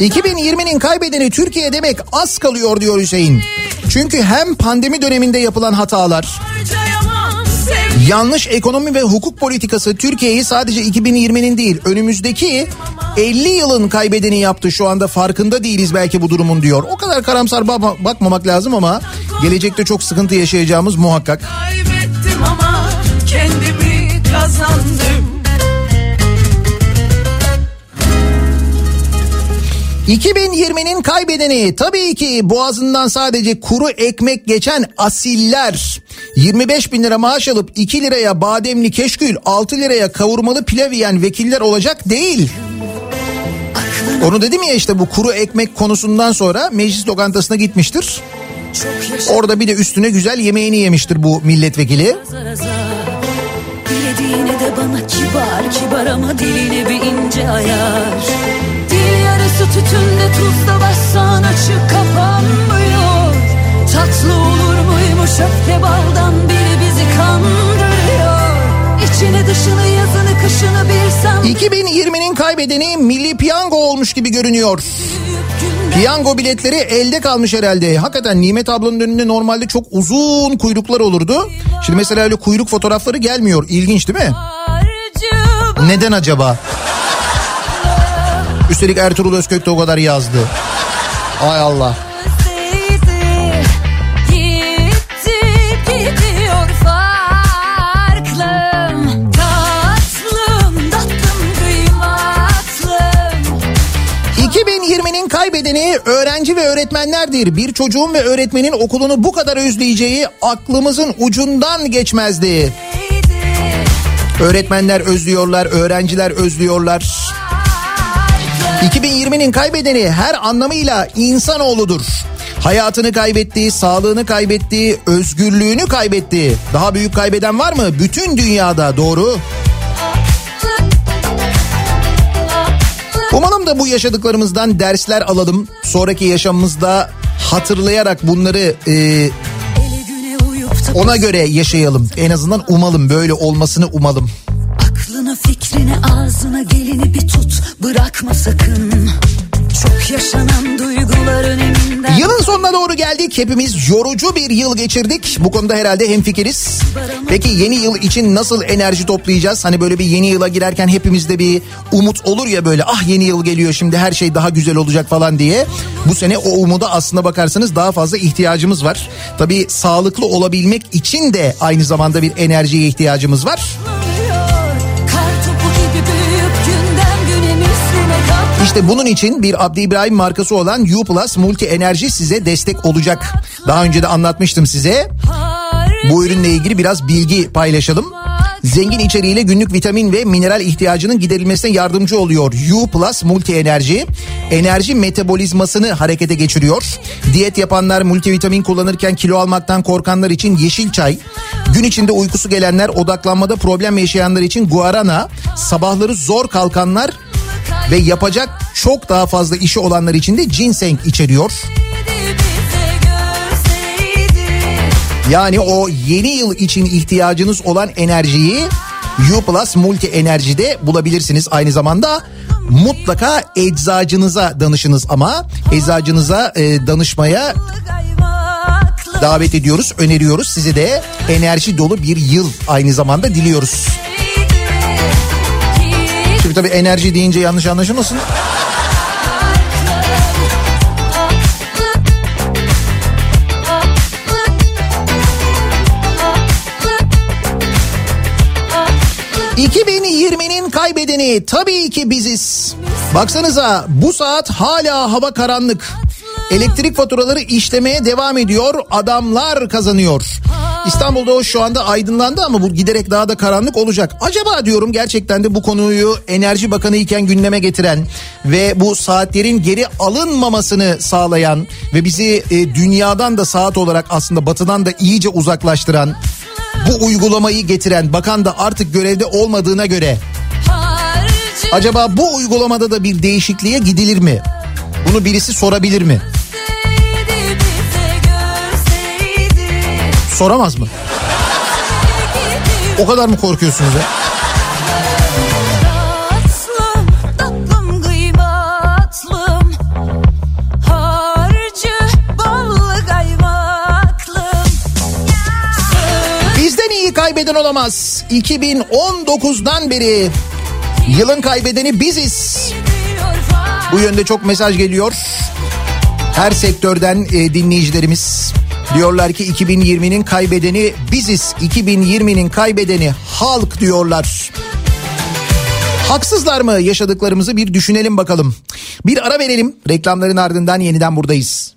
2020'nin kaybedeni Türkiye demek az kalıyor diyor Hüseyin. Çünkü hem pandemi döneminde yapılan hatalar, yanlış ekonomi ve hukuk politikası Türkiye'yi sadece 2020'nin değil önümüzdeki 50 yılın kaybedeni yaptı. Şu anda farkında değiliz belki bu durumun diyor. O kadar karamsar ba- bakmamak lazım ama gelecekte çok sıkıntı yaşayacağımız muhakkak. Kaybettim ama kendimi kazandım 2020'nin kaybedeni tabii ki boğazından sadece kuru ekmek geçen asiller. 25 bin lira maaş alıp 2 liraya bademli keşkül 6 liraya kavurmalı pilav yiyen vekiller olacak değil. Onu dedim ya işte bu kuru ekmek konusundan sonra meclis lokantasına gitmiştir. Orada bir de üstüne güzel yemeğini yemiştir bu milletvekili. Dilediğine de bana kibar kibar ama diline bir ince ayar Yarısı tütünde tuzla bassan açık kapanmıyor Tatlı olur muymuş öfke baldan biri bizi kandırıyor İçini dışını yazını kışını bir sen 2020'nin kaybedeni Milli Piyango olmuş gibi görünüyor. Piyango biletleri elde kalmış herhalde. Hakikaten Nimet ablanın önünde normalde çok uzun kuyruklar olurdu. Şimdi mesela öyle kuyruk fotoğrafları gelmiyor. İlginç değil mi? Neden acaba? Üstelik Ertuğrul Özkök de o kadar yazdı. Ay Allah. Gitti gidiyor farklım Tatlım tatlım kıymatlım 2020'nin kaybedeni öğrenci ve öğretmenlerdir. Bir çocuğun ve öğretmenin okulunu bu kadar özleyeceği aklımızın ucundan geçmezdi. Öğretmenler özlüyorlar, öğrenciler özlüyorlar. 2020'nin kaybedeni her anlamıyla insanoğludur. Hayatını kaybetti, sağlığını kaybetti, özgürlüğünü kaybetti. Daha büyük kaybeden var mı? Bütün dünyada doğru. Umalım da bu yaşadıklarımızdan dersler alalım. Sonraki yaşamımızda hatırlayarak bunları e, ona göre yaşayalım. En azından umalım böyle olmasını umalım. Aklına fikrine ağzına geleni bir bırakma sakın Çok yaşanan duyguların eminden Yılın sonuna doğru geldik. Hepimiz yorucu bir yıl geçirdik. Bu konuda herhalde hemfikiriz. Peki yeni yıl için nasıl enerji toplayacağız? Hani böyle bir yeni yıla girerken hepimizde bir umut olur ya böyle ah yeni yıl geliyor şimdi her şey daha güzel olacak falan diye. Bu sene o umuda aslına bakarsanız daha fazla ihtiyacımız var. Tabii sağlıklı olabilmek için de aynı zamanda bir enerjiye ihtiyacımız var. İşte bunun için bir Abdi İbrahim markası olan U Plus Multi Enerji size destek olacak. Daha önce de anlatmıştım size. Bu ürünle ilgili biraz bilgi paylaşalım. Zengin içeriğiyle günlük vitamin ve mineral ihtiyacının giderilmesine yardımcı oluyor. U Plus Multi Enerji enerji metabolizmasını harekete geçiriyor. Diyet yapanlar, multivitamin kullanırken kilo almaktan korkanlar için yeşil çay, gün içinde uykusu gelenler, odaklanmada problem yaşayanlar için guarana, sabahları zor kalkanlar ve yapacak çok daha fazla işi olanlar için de ginseng içeriyor. Yani o yeni yıl için ihtiyacınız olan enerjiyi U Plus Multi Enerji'de bulabilirsiniz. Aynı zamanda mutlaka eczacınıza danışınız ama eczacınıza e, danışmaya davet ediyoruz, öneriyoruz. Size de enerji dolu bir yıl aynı zamanda diliyoruz. Şimdi tabii enerji deyince yanlış anlaşılmasın. ...2020'nin kaybedeni tabii ki biziz. Baksanıza bu saat hala hava karanlık. Elektrik faturaları işlemeye devam ediyor. Adamlar kazanıyor. İstanbul'da o şu anda aydınlandı ama bu giderek daha da karanlık olacak. Acaba diyorum gerçekten de bu konuyu Enerji Bakanı iken gündeme getiren ve bu saatlerin geri alınmamasını sağlayan ve bizi e, dünyadan da saat olarak aslında batıdan da iyice uzaklaştıran bu uygulamayı getiren bakan da artık görevde olmadığına göre acaba bu uygulamada da bir değişikliğe gidilir mi? Bunu birisi sorabilir mi? Soramaz mı? O kadar mı korkuyorsunuz ya? Bizden iyi kaybeden olamaz. 2019'dan beri yılın kaybedeni biziz. Bu yönde çok mesaj geliyor. Her sektörden e, dinleyicilerimiz diyorlar ki 2020'nin kaybedeni biziz. 2020'nin kaybedeni halk diyorlar. Haksızlar mı yaşadıklarımızı bir düşünelim bakalım. Bir ara verelim. Reklamların ardından yeniden buradayız.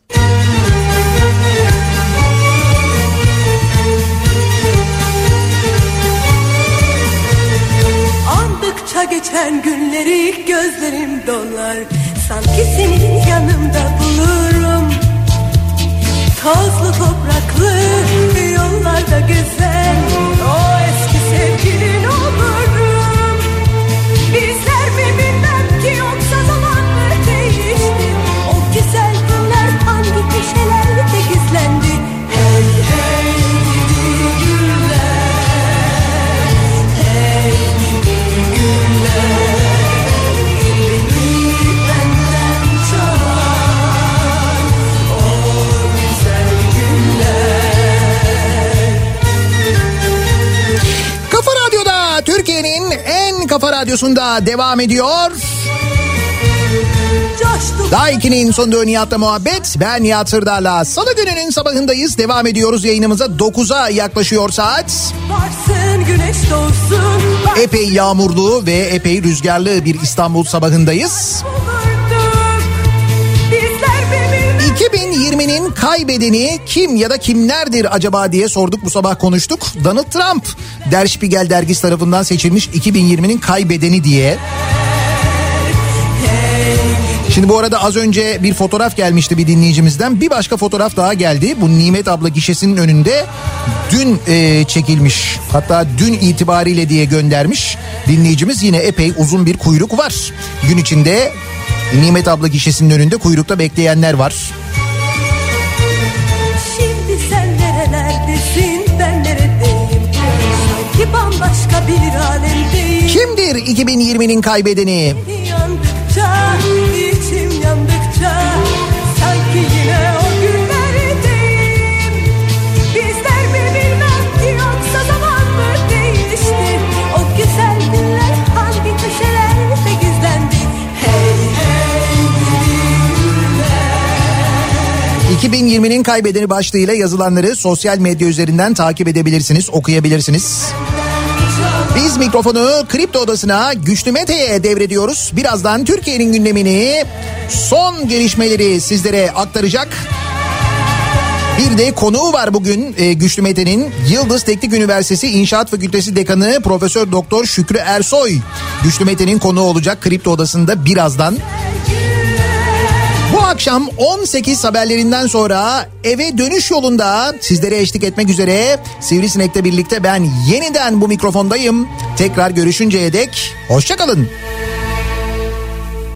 Andıkça geçen günleri gözlerim dolar Sanki senin yanımda bulurum Tozlu topraklı yollarda gezen Kafa Radyosu'nda devam ediyor. Daha 2'nin sonunda Nihat'la muhabbet. Ben Nihat Sırdar'la. Salı gününün sabahındayız. Devam ediyoruz yayınımıza. 9'a yaklaşıyor saat. Varsın. Epey yağmurlu ve epey rüzgarlı bir İstanbul sabahındayız. Bizler kaybedeni kim ya da kimlerdir acaba diye sorduk bu sabah konuştuk. Donald Trump Der Spiegel dergisi tarafından seçilmiş 2020'nin kaybedeni diye. Şimdi bu arada az önce bir fotoğraf gelmişti bir dinleyicimizden. Bir başka fotoğraf daha geldi. Bu Nimet abla gişesinin önünde dün e, çekilmiş. Hatta dün itibariyle diye göndermiş. Dinleyicimiz yine epey uzun bir kuyruk var. Gün içinde Nimet abla gişesinin önünde kuyrukta bekleyenler var. Sanki bambaşka bir alemdeyim Kimdir 2020'nin kaybedeni? Yandıkça içim yandıkça Sanki yine o günlerdeyim. Bizler mi bilmem yoksa zaman mı değişti? O güzel günler hangi köşelerde gizlendi? Hey hey 2020'nin kaybedeni başlığıyla yazılanları sosyal medya üzerinden takip edebilirsiniz, okuyabilirsiniz. Biz mikrofonu Kripto Odası'na Güçlü Mete'ye devrediyoruz. Birazdan Türkiye'nin gündemini, son gelişmeleri sizlere aktaracak. Bir de konuğu var bugün e, Güçlü Mete'nin Yıldız Teknik Üniversitesi İnşaat Fakültesi Dekanı Profesör Doktor Şükrü Ersoy. Güçlü Mete'nin konuğu olacak Kripto Odası'nda birazdan. Bu akşam 18 haberlerinden sonra eve dönüş yolunda sizlere eşlik etmek üzere Sivrisinek'le birlikte ben yeniden bu mikrofondayım. Tekrar görüşünceye dek hoşçakalın.